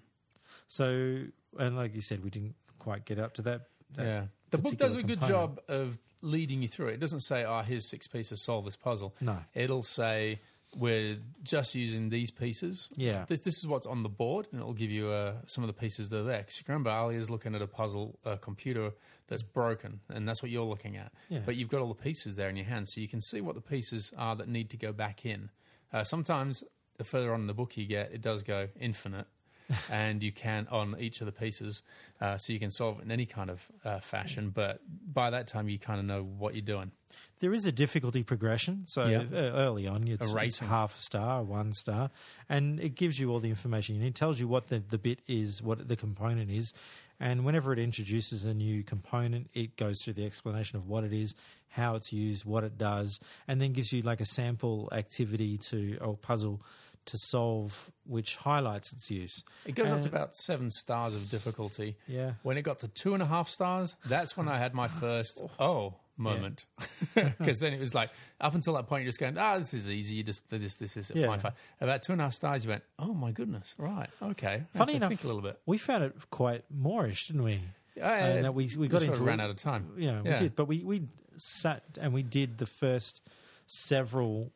So, and like you said, we didn't quite get up to that. that yeah. The book does a particular good job of leading you through it. It doesn't say, oh, here's six pieces, solve this puzzle. No. It'll say, we're just using these pieces. Yeah. This, this is what's on the board, and it'll give you uh, some of the pieces that are there. Because remember, Ali is looking at a puzzle, a computer that's broken, and that's what you're looking at. Yeah. But you've got all the pieces there in your hand, so you can see what the pieces are that need to go back in. Uh, sometimes, the further on in the book you get, it does go infinite. and you can on each of the pieces, uh, so you can solve it in any kind of uh, fashion. But by that time, you kind of know what you're doing. There is a difficulty progression. So Yeah. uh, early on, it's, it's half a star, one star, and it gives you all the information you need. tells you what the, the bit is, what the component is, and whenever it introduces a new component, it goes through the explanation of what it is, how it's used, what it does, and then gives you like a sample activity to or puzzle to solve, which highlights its use. It goes up to Uh, about seven stars of difficulty. Yeah. When it got to two and a half stars, that's when I had my first oh moment. Because then it was like up until that point, you're just going, ah, this is easy. You just this, this, this, Yeah. fine, fine. About two and a half stars, you went, oh my goodness, right, okay. I Funny enough, think a little bit. we found it quite moorish didn't we? Uh, and that we we got sort into of ran out of time. Yeah, we Yeah. did, but we we sat and we did the first several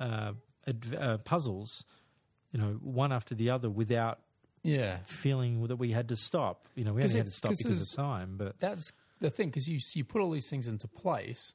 uh, uh, puzzles, you know, one after the other, without Yeah, feeling that we had to stop. You know, we only had to stop 'cause because of time, but that's the thing because you you put all these things into place,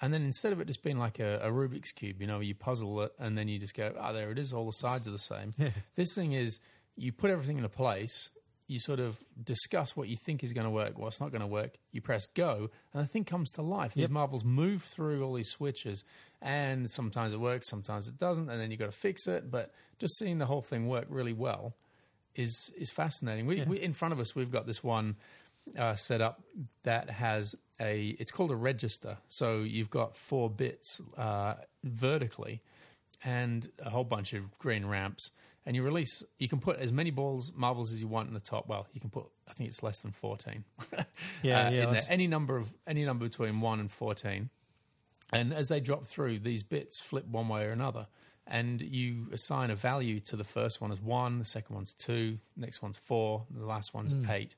And then instead of it just being like a, a Rubik's cube, you know, you puzzle it and then you just go, oh, there it is. All the sides are the same. This thing is you put everything in a place. You sort of discuss what you think is going to work, what's not going to work. You press go, and the thing comes to life. These marbles move through all these switches, and sometimes it works, sometimes it doesn't, and then you've got to fix it. But just seeing the whole thing work really well is is fascinating. We, we in front of us, we've got this one uh, set up that has a. It's called a register. So you've got four bits uh, vertically, and a whole bunch of green ramps. And you release. You can put as many balls, marbles as you want in the top. Well, you can put. I think it's less than fourteen. Yeah, uh, yeah, in there. Any number of any number between one and fourteen. And as they drop through, these bits flip one way or another. And you assign a value to the first one as one, the second one's two, the next one's four, the last one's Hmm. eight.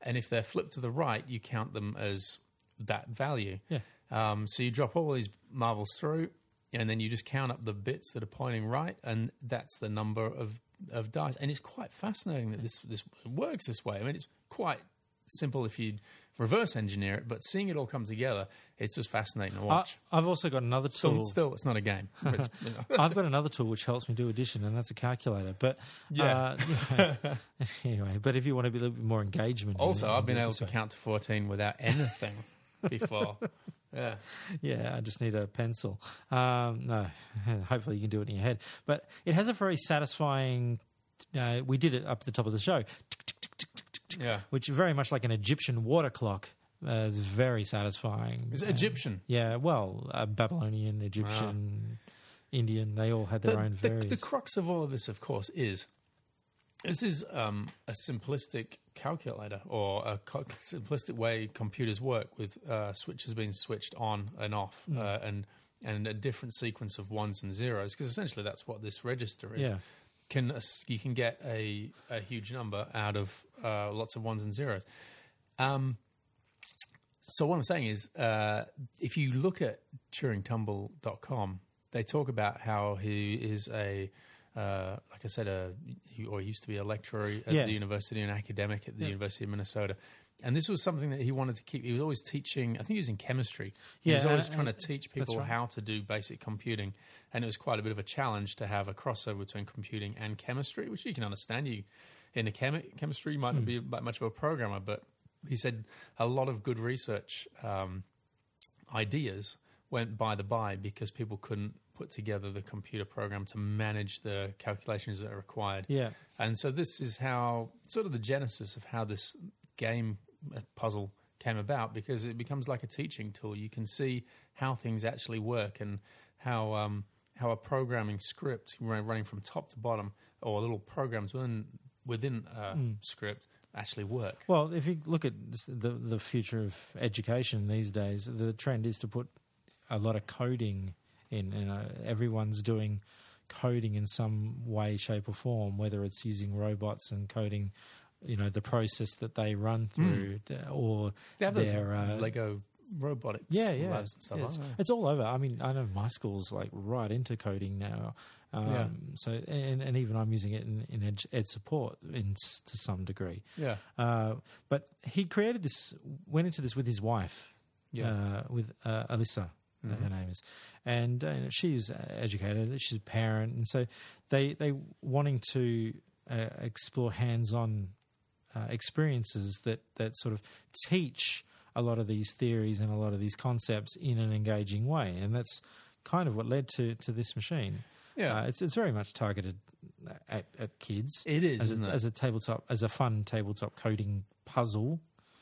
And if they're flipped to the right, you count them as that value. Yeah. Um, so you drop all these marbles through, and then you just count up the bits that are pointing right, and that's the number of, of dice. And it's quite fascinating that this this works this way. I mean, it's quite simple if you reverse engineer it, but seeing it all come together, it's just fascinating to watch. I've also got another tool. still, it's not a game. It's, you know. I've got another tool which helps me do addition, and that's a calculator. But Yeah. uh, anyway, but if you want to be a little bit more engagement, Also, I've been able to count to fourteen without anything before. Yeah. Yeah, I just need a pencil. Um, no, hopefully you can do it in your head. But it has a very satisfying. Uh, we did it up at the top of the show, Yeah. which is very much like an Egyptian water clock. Uh, it's very satisfying. Is it Egyptian? Yeah, well, uh, Babylonian, Egyptian, Indian, they all had their the, own the, various. the crux of all of this, of course, is this is um, a simplistic calculator or a co- simplistic way computers work with uh, switches being switched on and off Hmm. uh, and and a different sequence of ones and zeros because essentially that's what this register is. Yeah. Can ass- you can get a, a huge number out of uh, lots of ones and zeros. Um, so what I'm saying is, uh, if you look at TuringTumble.com, they talk about how he is a, uh, like I said, a or he used to be a lecturer at Yeah. the university, an academic at the University of Minnesota. And this was something that he wanted to keep. He was always teaching. I think he was in chemistry. He Yeah, was always and- trying to uh, teach people right. how to do basic computing, and it was quite a bit of a challenge to have a crossover between computing and chemistry, which you can understand. You in a chemi- chemistry, you might not hmm. be that much of a programmer, but he said a lot of good research um, ideas went by the by because people couldn't put together the computer program to manage the calculations that are required. yeah, And so this is how sort of the genesis of how this game uh, puzzle came about because it becomes like a teaching tool. You can see how things actually work and how um, how a programming script running from top to bottom or little programs within within a script actually work. Well, if you look at the the future of education these days, the trend is to put a lot of coding in. You know, everyone's doing coding in some way, shape, or form, whether it's using robots and coding, you know, the process that they run through, d- or They have those their uh, Lego robotics yeah, yeah, labs and stuff. Yeah, it's, it's all over. I mean, I know my school's like right into coding now. Um, Yeah. So, and, and even I'm using it in, in ed, ed support in to some degree. yeah, Uh, but he created this, went into this with his wife, yeah, uh, with uh, Alyssa, uh, her name is, and uh, she's educated, she's a parent, and so they they wanting to uh, explore hands-on uh, experiences that that sort of teach a lot of these theories and a lot of these concepts in an engaging way, and that's kind of what led to to this machine. yeah. Uh, it's it's very much targeted at, at kids. it is, as isn't a, it? as a tabletop, as a fun tabletop coding puzzle.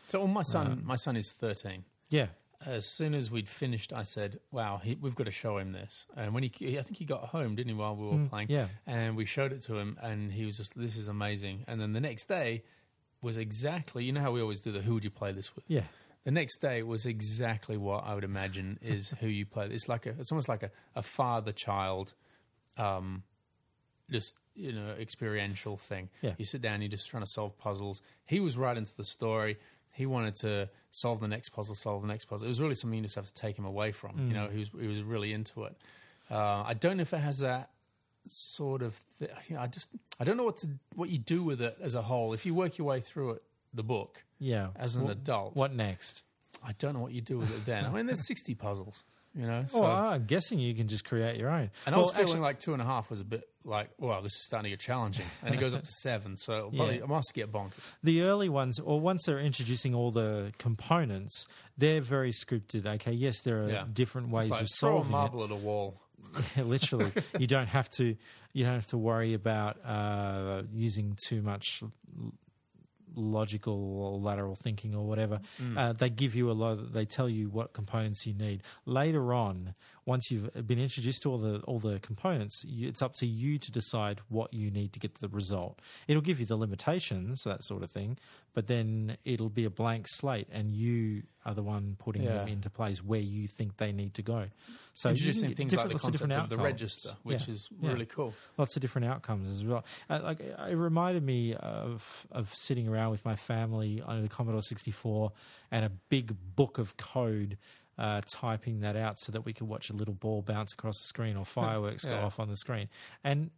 so, well, my son, my son is thirteen. Yeah, As soon as we'd finished, I said, "Wow, he, we've got to show him this." And when he, I think he got home, didn't he, while we were playing? Mm, yeah. And we showed it to him, and he was just, "This is amazing." And then the next day was exactly, you know how we always do the "Who would you play this with?" yeah, The next day was exactly what I would imagine is who you play. It's like a, it's almost like a, a father child, um, just you know, experiential thing. Yeah. You sit down, you're just trying to solve puzzles. He was right into the story. He wanted to solve the next puzzle, solve the next puzzle. It was really something you just have to take him away from. You know, he was he was really into it. Uh, I don't know if it has that sort of. Th- you know, I just I don't know what to what you do with it as a whole. If you work your way through it, the book yeah. as an Wh- adult, What next? I don't know what you do with it then. I mean, there's 60 puzzles. You know, so Well, I'm guessing you can just create your own. and I was feeling actually- like two and a half was a bit like, wow, this is starting to get challenging, and it goes up to seven, so probably, Yeah. I must get bonkers. the early ones, or once they're introducing all the components, they're very scripted. Okay, yes, there are Yeah. different ways It's like of throw a solving it. marble at a wall. Literally, you don't have to. You don't have to worry about uh, using too much logical or lateral thinking or whatever. Mm. Uh, they give you a lot. They tell you what components you need. Later on, once you've uh, been introduced to all the all the components, you, it's up to you to decide what you need to get the result. It'll give you the limitations, that sort of thing, but then it'll be a blank slate, and you are the one putting them into place where you think they need to go. So Introducing things like the concept different of the register, which Yeah. is Yeah. really cool. lots of different outcomes as well. Uh, like uh, it reminded me of of sitting around with my family on the Commodore 64 and a big book of code. Uh, typing that out so that we could watch a little ball bounce across the screen or fireworks go off on the screen, and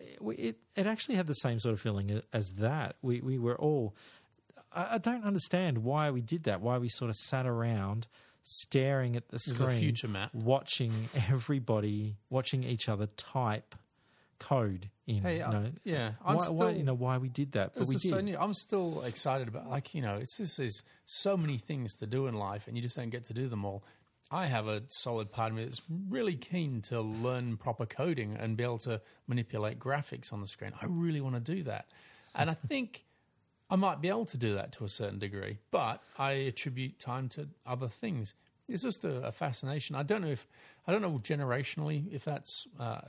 it, it actually had the same sort of feeling as that. We we were all. I, I don't understand why we did that. Why we sort of sat around staring at the screen, future watching everybody, watching each other type code in. Hey, you I- know, yeah, I'm why, still. why, you know why we did that, but we did. so new. I'm still excited about like you know it's this is so many things to do in life and you just don't get to do them all. I have a solid part of me that's really keen to learn proper coding and be able to manipulate graphics on the screen. I really want to do that, and I think I might be able to do that to a certain degree. But I attribute time to other things. It's just a, a fascination. I don't know if I don't know generationally if that's uh,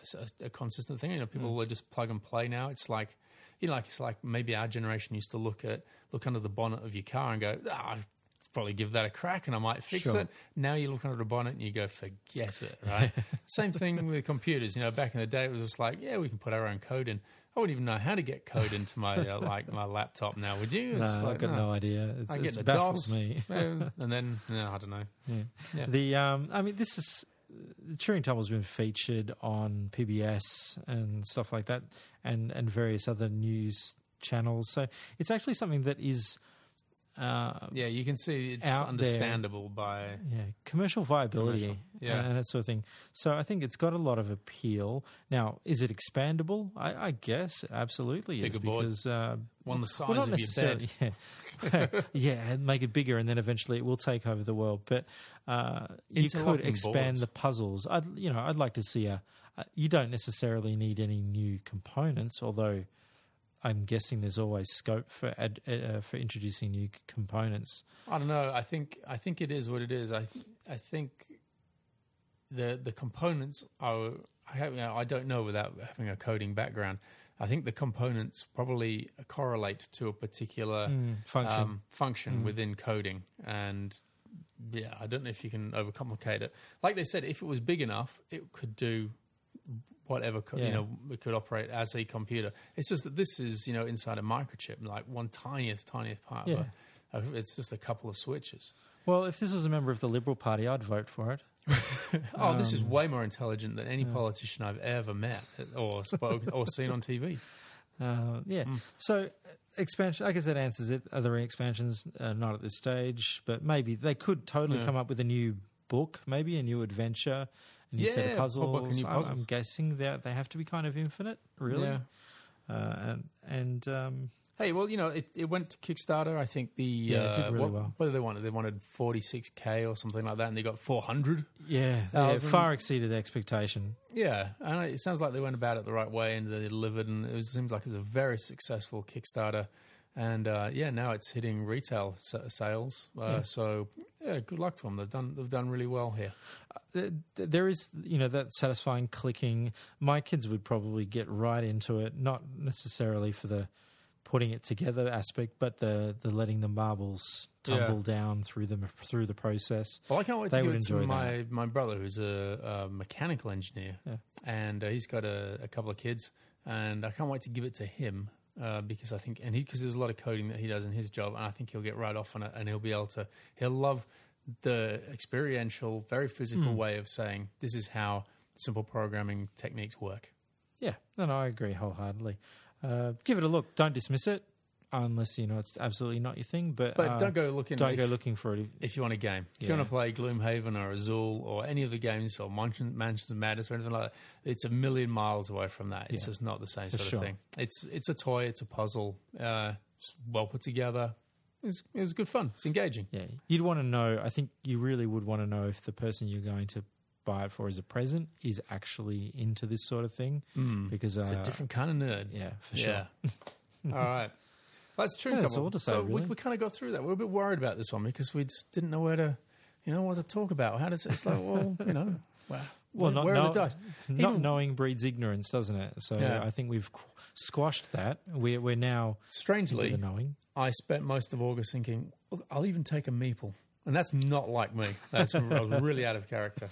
a, a consistent thing. You know, people will just plug and play now. It's like you know, like it's like maybe our generation used to look at look under the bonnet of your car and go, ah, I'd probably give that a crack and I might fix Sure. it. Now you look under the bonnet and you go, forget it, right? Same thing with computers. You know, back in the day it was just like, yeah, we can put our own code in. I wouldn't even know how to get code into my uh, like my laptop now. Would you? It's no, like, I've got no. no idea. It's, I get the baffles DOS. me. And then no, I don't know. Yeah. Yeah. The um, I mean, this is the Turing Tumble's been featured on PBS and stuff like that, and and various other news channels. So it's actually something that is. Uh, Yeah, you can see it's Out there. understandable by yeah, commercial viability Commercial, yeah. and that sort of thing. So I think it's got a lot of appeal. Now, is it expandable? I, I guess absolutely is Bigger board. because uh, one the size well, of your bed. Yeah, yeah, and make it bigger, and then eventually it will take over the world. But uh, you could expand boards. the puzzles. I'd, you know, I'd like to see a. You don't necessarily need any new components, although I'm guessing there's always scope for ad, uh, for introducing new components. I don't know. I think I think it is what it is. I I think the the components are. I have, I don't know without having a coding background. I think the components probably correlate to a particular function. um, function within coding, and yeah, I don't know if you can overcomplicate it. Like they said, if it was big enough, it could do whatever co- Yeah. you know could operate as a computer. It's just that this is you know inside a microchip, like one tiniest tiniest part. Yeah. A, it's just a couple of switches. Well, if this was a member of the Liberal Party, I'd vote for it. Oh, this is Um, way more intelligent than any politician I've ever met or spoken or seen on TV. Uh, yeah. Hmm. So expansion, I guess that answers it. Are there any expansions? Uh, not at this stage, but maybe they could totally Yeah. come up with a new book, maybe a new adventure, a new set Yeah, of pop up a puzzles. new I- I'm guessing that they have to be kind of infinite, really. Yeah. Uh, and and um, Hey, well, you know, it, it went to Kickstarter. I think the Yeah, it did uh, really what, well. what did they wanted? They wanted forty six k or something like that, and they got four hundred. yeah, they far exceeded expectation. Yeah, and it sounds like they went about it the right way and they delivered, and it was, seems like it was a very successful Kickstarter. And uh, yeah, now it's hitting retail sales. Uh, Yeah. So yeah, good luck to them. They've done they've done really well here. th- there is you know that satisfying clicking my kids would probably get right into it not necessarily for the putting it together aspect but the the letting the marbles tumble down through the through the process Well, I can't wait They to give it to my, my brother, who's a, a mechanical engineer, Yeah. and uh, he's got a, a couple of kids, and I can't wait to give it to him uh, because I think, and he because there's a lot of coding that he does in his job, and I think he'll get right off on it, and he'll be able to, he'll love the experiential, very physical Hmm. way of saying this is how simple programming techniques work. yeah no no i agree wholeheartedly uh, give it a look don't dismiss it unless you know it's absolutely not your thing. But But uh, don't go looking. don't if, go looking for it. if you want a game. If you Yeah. want to play Gloomhaven or Azul or any of the games or Mansion, Mansions of Madness or anything like that, it's a million miles away from that. It's Yeah. just not the same sort sure. of thing. It's it's a toy. It's a puzzle. Uh, it's well put together. It was, it was good fun. It's engaging. Yeah, you'd want to know. I think you really would want to know if the person you're going to buy it for as a present is actually into this sort of thing, because uh, It's a different kind of nerd. Yeah, for sure. Yeah. all right. That's true. Yeah, that's all to say, so we, really. we kind of got through that. We were a bit worried about this one because we just didn't know where to, you know, what to talk about. How does it's like, well, you know. Well, where, not where know- are the dice? Not Even- knowing breeds ignorance, doesn't it? So Yeah. I think we've squashed that. We're we're now Strangely, the knowing. I spent most of August thinking, I'll even take a meeple. And that's not like me. That's really out of character.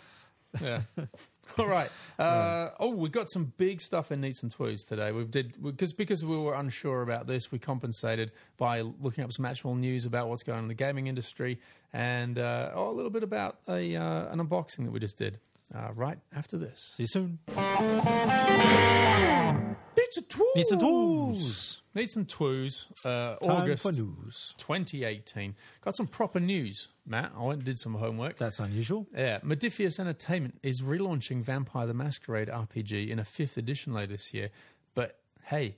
Yeah. All right. Uh, oh, we've got some big stuff in Neats and Twoos today. We did because because we were unsure about this. We compensated by looking up some actual news about what's going on in the gaming industry and uh, oh, a little bit about a uh, an unboxing that we just did. Uh, right after this, See you soon. Neats and Twoos. Needs and tools. Neats and Twoos. Uh, August news. 2018. Got some proper news, Matt. I went and did some homework. That's unusual. Yeah, Modiphius Entertainment is relaunching Vampire the Masquerade RPG in a fifth edition later this year. But hey,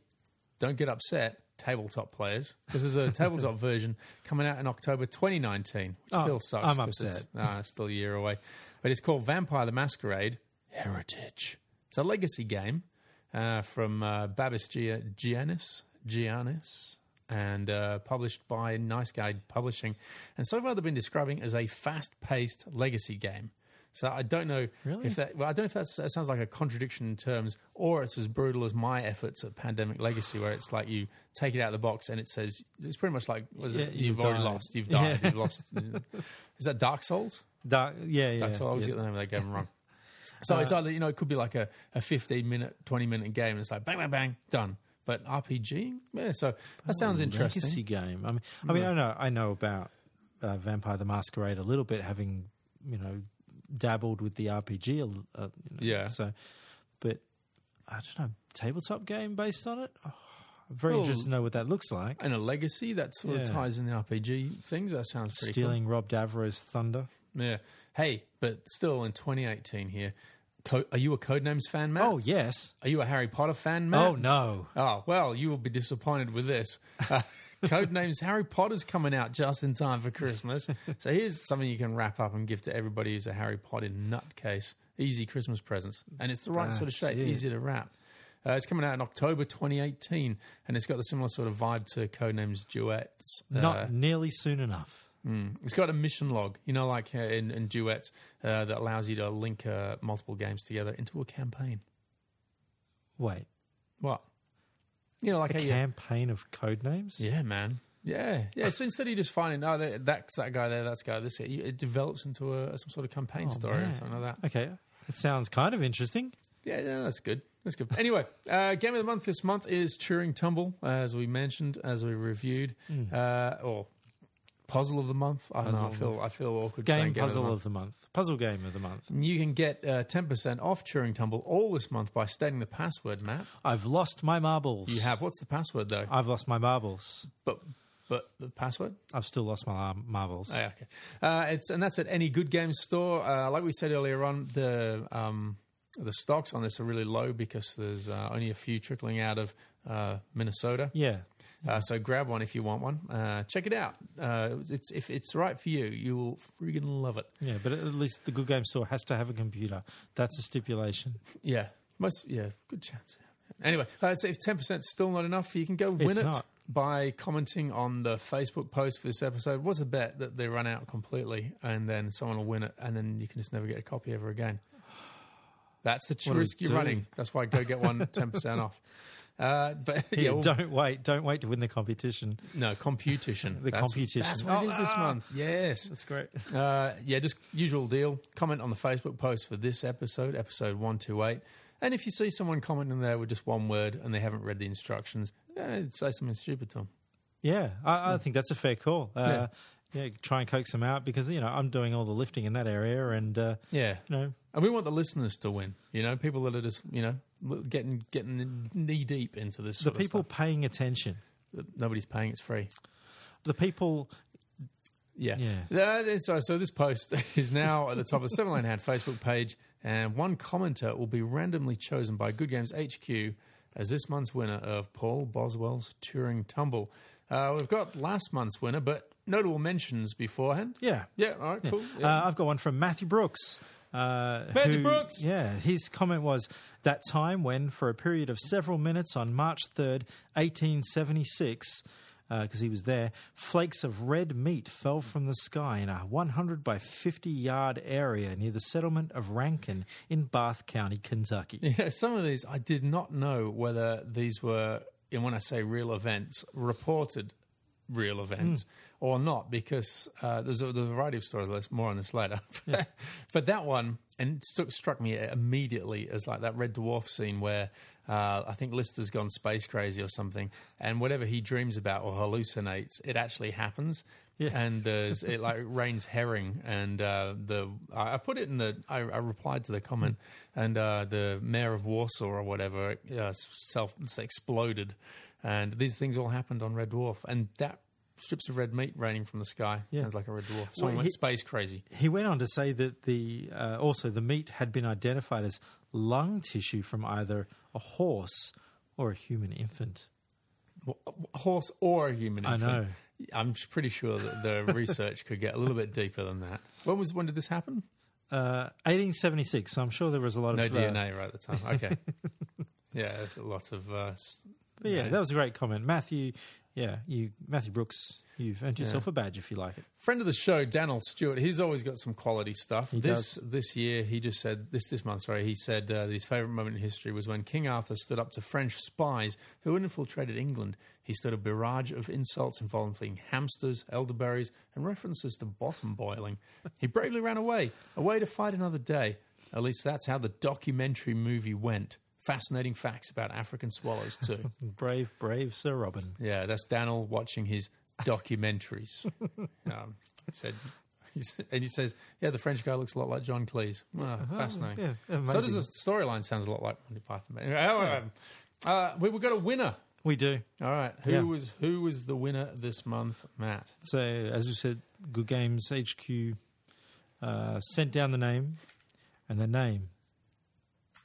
don't get upset, tabletop players, because there's a tabletop version coming out in October 2019, which Oh, still sucks. I'm 'cause It's, upset. nah, it's still a year away. But it's called Vampire the Masquerade Heritage. It's a legacy game uh, from uh, Babis Giannios, Giannios, and uh, published by Nice Guy Publishing. And so far, they've been describing as a fast-paced legacy game. So I don't know Really? if that. Well, I don't know if that's, that sounds like a contradiction in terms, or it's as brutal as my efforts at Pandemic Legacy, where it's like you take it out of the box and it says it's pretty much like was it, you've, you've already lost, you've died, Yeah. you've lost. Is that Dark Souls? Dark, yeah, yeah. Dark Souls. I always yeah. get the name of that game wrong. So it's either you know it could be like a, a fifteen minute, twenty minute game. And it's like bang, bang, bang, done. But RPG, yeah. So that sounds interesting. Legacy game. I mean, I mean, I know, I know about uh, Vampire the Masquerade a little bit, having you know dabbled with the RPG. Uh, you know, Yeah. So, but I don't know, tabletop game based on it. Oh, I'm very Well, interested to know what that looks like. And a legacy that sort of ties in the RPG things. That sounds pretty Stealing Rob Daviau's thunder. Yeah. Hey, but still in 2018 here. Co- are you a Codenames fan, Matt? Oh yes. Are you a Harry Potter fan, Matt? Oh no. Oh, well, you will be disappointed with this. Uh, Codenames Harry Potter's coming out just in time for Christmas. So here's something you can wrap up and give to everybody who's a Harry Potter nutcase. Easy Christmas presents. And it's the right sort of shape, it. easy to wrap. Uh, it's coming out in October 2018, and it's got the similar sort of vibe to Codenames Duets. Uh, Not nearly soon enough. Mm. It's got a mission log, you know, like uh, in, in duets uh, that allows you to link uh, multiple games together into a campaign. Wait, What? You know, like a you, campaign of code names. yeah, man, yeah, yeah. So instead of just finding, oh, that- that's that guy there, that's guy this, guy, it develops into a, some sort of campaign Oh, story or something like that. Okay, it sounds kind of interesting. Yeah, yeah, that's good. That's good. Anyway, uh, game of the month this month is Turing Tumble, as we mentioned, as we reviewed, uh, or puzzle of the month. I don't. Puzzle know. I feel I feel awkward Game saying game puzzle of the month. of the month. Puzzle game of the month. You can get uh, 10% off Turing Tumble all this month by stating the password, Matt. I've lost my marbles. You have. What's the password, though? I've lost my marbles. But but the password? I've still lost my marbles. Oh, okay. Uh, it's and that's at any good game store. Uh, like we said earlier on, the um, the stocks on this are really low because there's uh, only a few trickling out of uh, Minnesota. Yeah. Uh, so grab one if you want one. Uh, check it out. Uh, it's if it's right for you, you will friggin' love it. Yeah, but at least the good game store has to have a computer. That's a stipulation. Yeah, most yeah, good chance. Anyway, uh, so if ten percent is still not enough, you can go win It's it not. by commenting on the Facebook post for this episode. What's a bet that they run out completely, and then someone will win it, and then you can just never get a copy ever again. That's the risk you're running. That's why go get one 10% off. Uh, but yeah, Yeah, well, don't wait. Don't wait to win the competition. no competition. The That's- competition. That's what it Oh, is this ah. month. Yes. That's great. Uh, yeah, just usual deal. Comment on the Facebook post for this episode, episode 128. And if you see someone commenting there with just one word and they haven't read the instructions, eh, say something stupid to them. Yeah, I, I think that's a fair call. Uh, yeah. try and coax them out because you know I'm doing all the lifting in that area, and uh, Yeah. you know, And we want the listeners to win, you know, people that are just, you know, getting getting knee deep into this the people paying attention. nobody's paying. It's free. The people. Yeah. Yeah. Uh, so, so this post is now at the top of the Seven Land Hand Facebook page, and one commenter will be randomly chosen by Good Games HQ as this month's winner of Paul Boswell's Turing Tumble. Uh, we've got last month's winner, but notable mentions beforehand. Yeah. Yeah, all right, cool. Yeah. Uh, I've got one from Matthew Brooks. Uh, Matthew who- Brooks! Yeah, his comment was that time when, for a period of several minutes on March 3rd, 1876, because he was there, flakes of red meat fell from the sky in a 100 by 50 yard area near the settlement of Rankin in Bath County, Kentucky. Yeah, some of these I did not know whether these were, and when I say real events, reported real events Hmm. or not, because uh, there's, a, there's a variety of stories. Let's more on this later. but that one and it struck, me immediately as like that Red Dwarf scene where uh, I think Lister's gone space crazy or something, and whatever he dreams about or hallucinates, it actually happens. Yeah. And there's it like rains herring, and uh, the I I put it in the I, I replied to the comment, and uh, the mayor of Warsaw or whatever uh, self exploded, and these things all happened on Red Dwarf, and that strips of red meat raining from the sky Yeah. sounds like a Red Dwarf. Someone Well, went space crazy. He went on to say that the uh, also the meat had been identified as lung tissue from either a horse or a human infant. A horse or a human I infant. know. I'm pretty sure that the research could get a little bit deeper than that. When was when did this happen? Uh, 1876. So I'm sure there was a lot No of uh, DNA right at the time. Okay. yeah, there's a lot of. But yeah, that was a great comment, Matthew. Yeah, you Matthew Brooks. You've earned yourself a badge if you like it. Friend of the show, Daniel Stewart. He's always got some quality stuff. He this this year, he just said this this month. Sorry, he said uh, that his favorite moment in history was when King Arthur stood up to French spies who had infiltrated England. He stood a barrage of insults involving hamsters, elderberries, and references to bottom boiling. He bravely ran away, away to fight another day. At least that's how the documentary movie went. Fascinating facts about African swallows too. Brave, brave Sir Robin. Yeah, that's Daniel watching his documentaries. um, said, and he says, "Yeah, the French guy looks a lot like John Cleese. Ah, fascinating. yeah, so does the storyline sounds a lot like Monty Python. But anyway, oh, um, uh, we we got a winner. We do. All right, who Yeah. was who was the winner this month, Matt? So as you said, Good Games HQ uh, sent down the name, and the name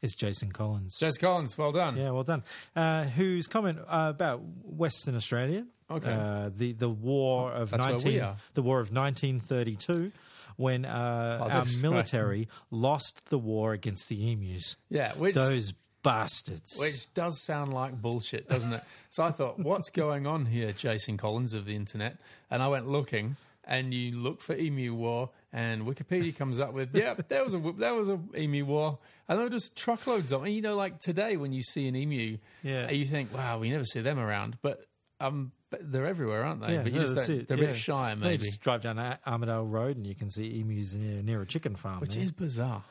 is Jason Collins. Jason Collins. Well done. Yeah, well done. Uh, whose comment uh, about Western Australia? Okay. Uh, the the war of That's nineteen the war of nineteen thirty two, when uh, Oh, our this- right. military lost the war against the emus. Yeah, which Those bastards. which does sound like bullshit, doesn't it? so I thought, what's going on here, Jason Collins of the internet? And I went looking, and you look for Emu War, and Wikipedia comes up with, yeah, there was a there was a Emu War, and there were just truckloads of. them. You know, like today when you see an emu, Yeah. you think, wow, we never see them around, but um, but they're everywhere, aren't they? yeah, but you no, just they're a Yeah. bit shy, They maybe, just drive down Armadale Road and you can see emus near, near a chicken farm. which there. is bizarre.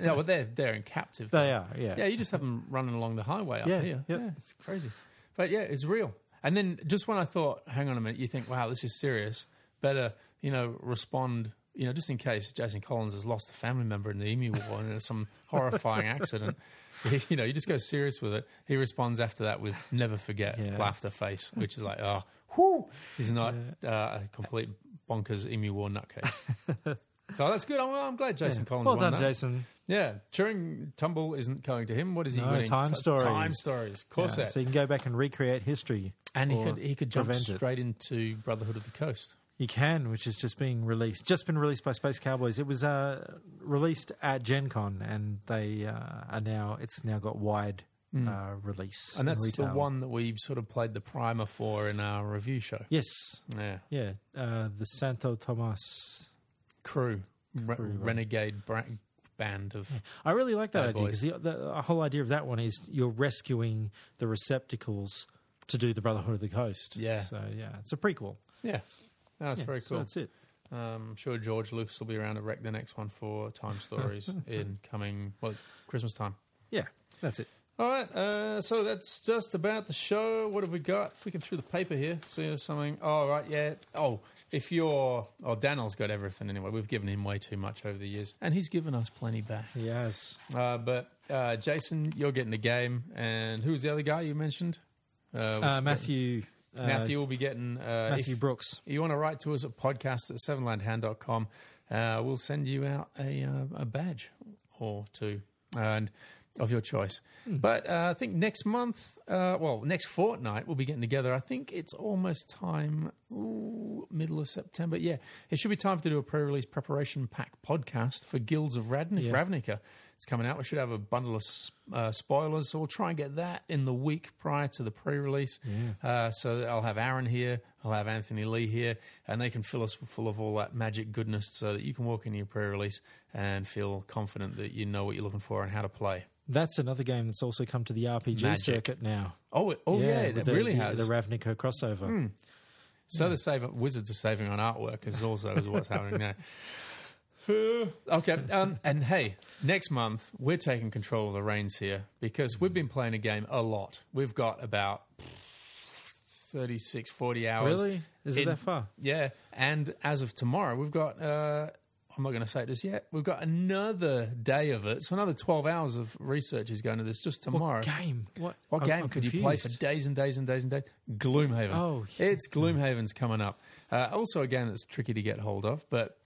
no, but they're they're in captive. they are, yeah. Yeah, you just have them running along the highway up Yeah, here. yep. Yeah, it's crazy. But yeah, it's real. And then just when I thought, hang on a minute, you think, wow, this is serious. Better, you know, respond. You know, just in case Jason Collins has lost a family member in the Emu War and there's some horrifying accident. You know, you just go serious with it. He responds after that with "never forget" Yeah. laughter face, which is like, oh, whoo, he's not uh, a complete bonkers Emu War nutcase. so that's good. I'm, I'm glad Jason Collins. well won done, that. Jason. Yeah, Turing Tumble isn't going to him. What is he No, winning? time T- stories. Time stories. Of course Yeah, that. so you can go back and recreate history. and he could he could jump prevent it. straight into Brotherhood of the Coast. You can, which is just being released, just been released by Space Cowboys. It was uh, released at Gen Con, and they uh, are now. It's now got wide uh, release. And that's the one that we sort of played the primer for in our review show. Yes, Yeah. yeah, uh, the Santo Tomas. Crew. Re- Crew, renegade bra- band of. I really like that idea because the, the whole idea of that one is you're rescuing the receptacles to do the Brotherhood of the Coast. Yeah. So yeah, it's a prequel. Yeah. No, that's Yeah, very so cool. that's it. Um, I'm sure George Lucas will be around to wreck the next one for Time Stories in coming, well, Christmas time. Yeah, that's it. All right, uh, so that's just about the show. What have we got? Flicking through the paper here, see there's something. Oh, right, yeah. Oh, if you're, oh, Daniel's got everything anyway. We've given him way too much over the years, and he's given us plenty back. Yes. Uh, but uh, Jason, you're getting the game, and who was the other guy you mentioned? Uh, Matthew Uh, Matthew will be getting. Uh, Matthew if Brooks. you want to write to us at podcast at sevenlandhand.com, uh, we'll send you out a, uh, a badge or two and of your choice. Hmm. But uh, I think next month, uh, well, next fortnight, we'll be getting together. I think it's almost time, ooh, middle of September. Yeah, it should be time to do a pre release preparation pack podcast for Guilds of Radn- Yeah. Ravnica. It's coming out. We should have a bundle of uh, spoilers, so we'll try and get that in the week prior to the pre-release. Uh, so I'll have Aaron here, I'll have Anthony Lee here, and they can fill us full of all that magic goodness, so that you can walk into your pre-release and feel confident that you know what you're looking for and how to play. That's another game that's also come to the RPG Magic. circuit now. Oh, it, oh yeah, with it the, really has. the Ravnica crossover. So the save Wizards are saving on artwork is also is what's happening there. okay, um, and hey, next month we're taking control of the reins here because we've been playing a game a lot. We've got about 36, 40 hours. Really? Is it in- that far? Yeah, and as of tomorrow, we've got. Uh, I'm not going to say this yet. We've got another day of it, so another 12 hours of research is going to this just tomorrow. What game? What, What I'm- game I'm could you play for days and days and days and days? Gloomhaven. Oh, yeah. it's Gloomhaven's coming up. Uh, also, a game that's tricky to get hold of, but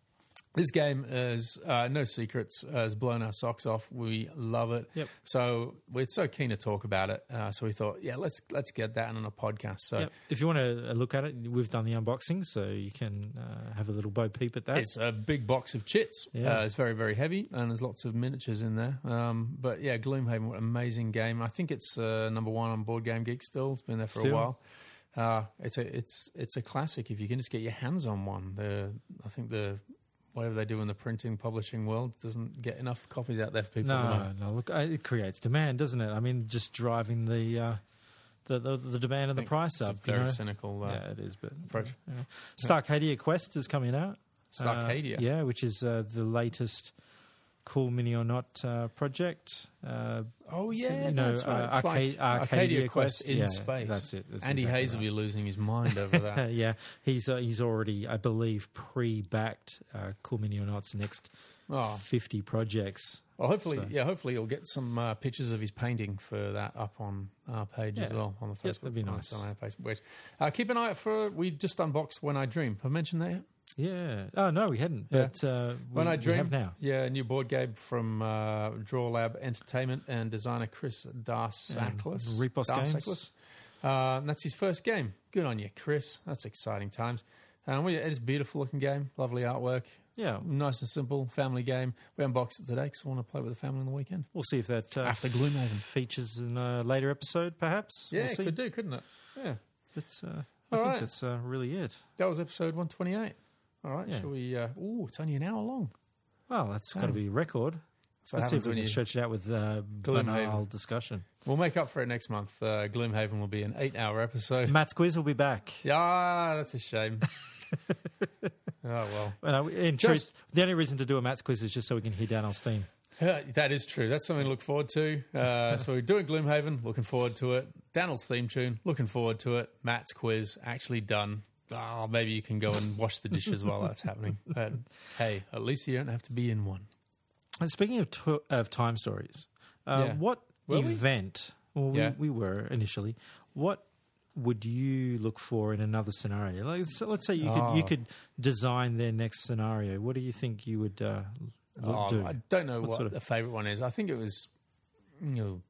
this game is uh, no secrets. Uh, has blown our socks off. We love it. Yep. So we're so keen to talk about it. Uh, so we thought, yeah, let's let's get that on a podcast. So Yep. If you want to look at it, we've done the unboxing, so you can uh, have a little bo peep at that. It's a big box of chits. Yeah. Uh, it's very, very heavy, and there's lots of miniatures in there. Um, but yeah, Gloomhaven, what an amazing game! I think it's uh, number one on Board Game Geek still. It's been there for Still? a while. Uh, it's a it's it's a classic if you can just get your hands on one. The I think the whatever they do in the printing publishing world doesn't get enough copies out there for people. no, no. Look, uh, it creates demand, doesn't it? I mean, just driving the uh, the, the the demand and the price up. very you know? cynical uh, yeah, it is. But approach. yeah. Starcadia Quest is coming out. Starcadia. Uh, yeah, which is uh, the latest Cool Mini or Not uh, project. Oh yeah, you know, that's right. uh, Arcade- like Arcadia Quest, Quest, in yeah, space. that's it, that's Andy exactly Hayes will be losing his mind over that. Yeah, he's uh, he's already, I believe, pre-backed uh, Cool Mini or Not's next fifty projects. Well, hopefully, So- yeah, hopefully you'll get some uh, pictures of his painting for that up on our page as well on the Facebook. Facebook. that'd be nice. on our Facebook page. Uh, keep an eye out for. We just unboxed When I Dream. Have I mentioned that yet? Yeah. Oh no, we hadn't. Yeah. But uh, we, When I Dream. have now. Yeah, a new board game from uh, Draw Lab Entertainment and designer Chris Darsaklis. Repos Games. Uh, that's his first game. Good on you, Chris. That's exciting times. Um, we, it's a beautiful looking game, lovely artwork, Yeah, nice and simple, family game. We unboxed it today because I want to play with the family on the weekend. we'll see if that uh, After Gloomhaven. features in a later episode, perhaps. Yeah, we'll see. could do, couldn't it? Yeah. That's, uh, I All think right. that's uh, really it. That was episode 128. All right, Yeah. shall we? Uh, ooh, it's only an hour long. Well, that's got to Oh. be a record. So Let's see if we can stretch it out with uh, banal discussion. We'll make up for it next month. Uh, Gloomhaven will be an eight-hour episode. Matt's quiz will be back. Yeah, that's a shame. oh well, And, uh, in Just- truth, the only reason to do a Matt's quiz is just so we can hear Daniel's theme. Uh, that is true. That's something to look forward to. Uh, so we're doing Gloomhaven. Looking forward to it. Daniel's theme tune. Looking forward to it. Matt's quiz actually done. Oh, maybe you can go and wash the dishes while that's happening. But hey, at least you don't have to be in one. And speaking of to- of time stories, uh, Yeah. what Were we? event? Well, we, Yeah. we were initially. What would you look for in another scenario? Like, so let's say you could you Oh. could design their next scenario. What do you think you would uh, look, Oh, do? I don't know What what, sort of- the favorite one is. I think it was, you know,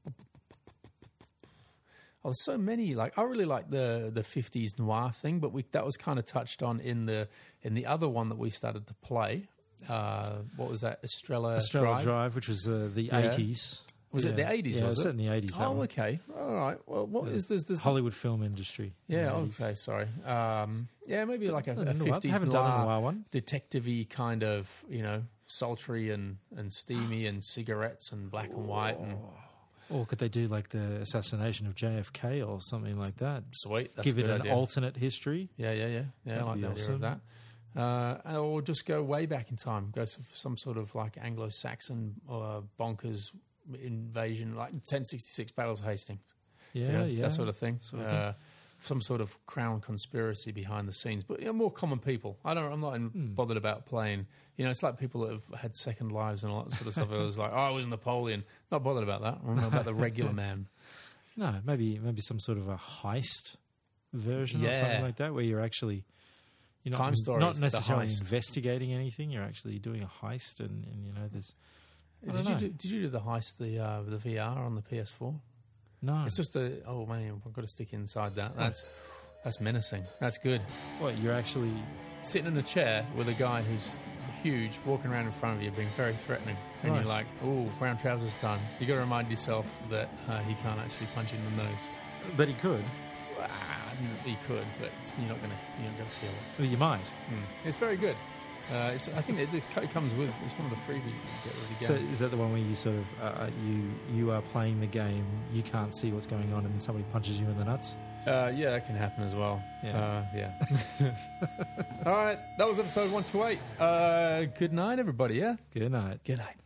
oh, there's so many. Like I really like the the 50s noir thing, but we that was kind of touched on in the in the other one that we started to play. Uh, what was that? Estrella, Estrella Drive. Drive. which was uh, the Yeah. eighties. Was it the 80s, Yeah, was it? set in the eighties. Oh, okay. All right. Well, what is this? This Hollywood film industry. yeah. 80s. Okay. Sorry. Um, yeah, maybe like a, a noir. 50s haven't done a noir noir one. detective-y kind of, you know, sultry and, and steamy and cigarettes and black and white and Or could they do like the assassination of JFK or something like that? sweet. That's Give it an idea. alternate history. Yeah, yeah, yeah, yeah. That'd I like the idea of that. Uh, or just go way back in time. Go for some sort of like Anglo-Saxon uh, bonkers invasion, like 1066 battles of Hastings. Yeah, you know, yeah. that sort of thing. Sort of uh, some sort of crown conspiracy behind the scenes, but you know, more common people. I don't. I'm not in- Hmm. bothered about playing. You know, it's like people that have had second lives and all that sort of stuff. It was like, oh, I was Napoleon. Not bothered about that. I'm about the regular man. No, maybe maybe some sort of a heist version or something like that, where you're actually you're not, Time Stories, not necessarily heist. investigating anything. You're actually doing a heist, and, and you know, there's Did you do, did you do the heist the uh, the VR on the PS4? no. It's just a oh man, I've got to stick inside that. That's that's menacing. That's good. what you're actually Sitting in a chair with a guy who's huge, walking around in front of you, being very threatening, and Right. you're like, "Oh, brown trousers time." You got to remind yourself that uh, he can't actually punch you in the nose. but he could. Ah, he could, but you're not gonna you're not gonna feel it. Well, you might. Mm. It's very good. Uh, it's, I think it, this co- comes with. It's one of the freebies that you get with the So is that the one where you sort of uh, you you are playing the game, you can't see what's going on, and then somebody punches you in the nuts? Uh, yeah, that can happen as well. Yeah. Uh, yeah. All right, that was episode one two eight. Uh, good night, everybody. Yeah. Good night. Good night.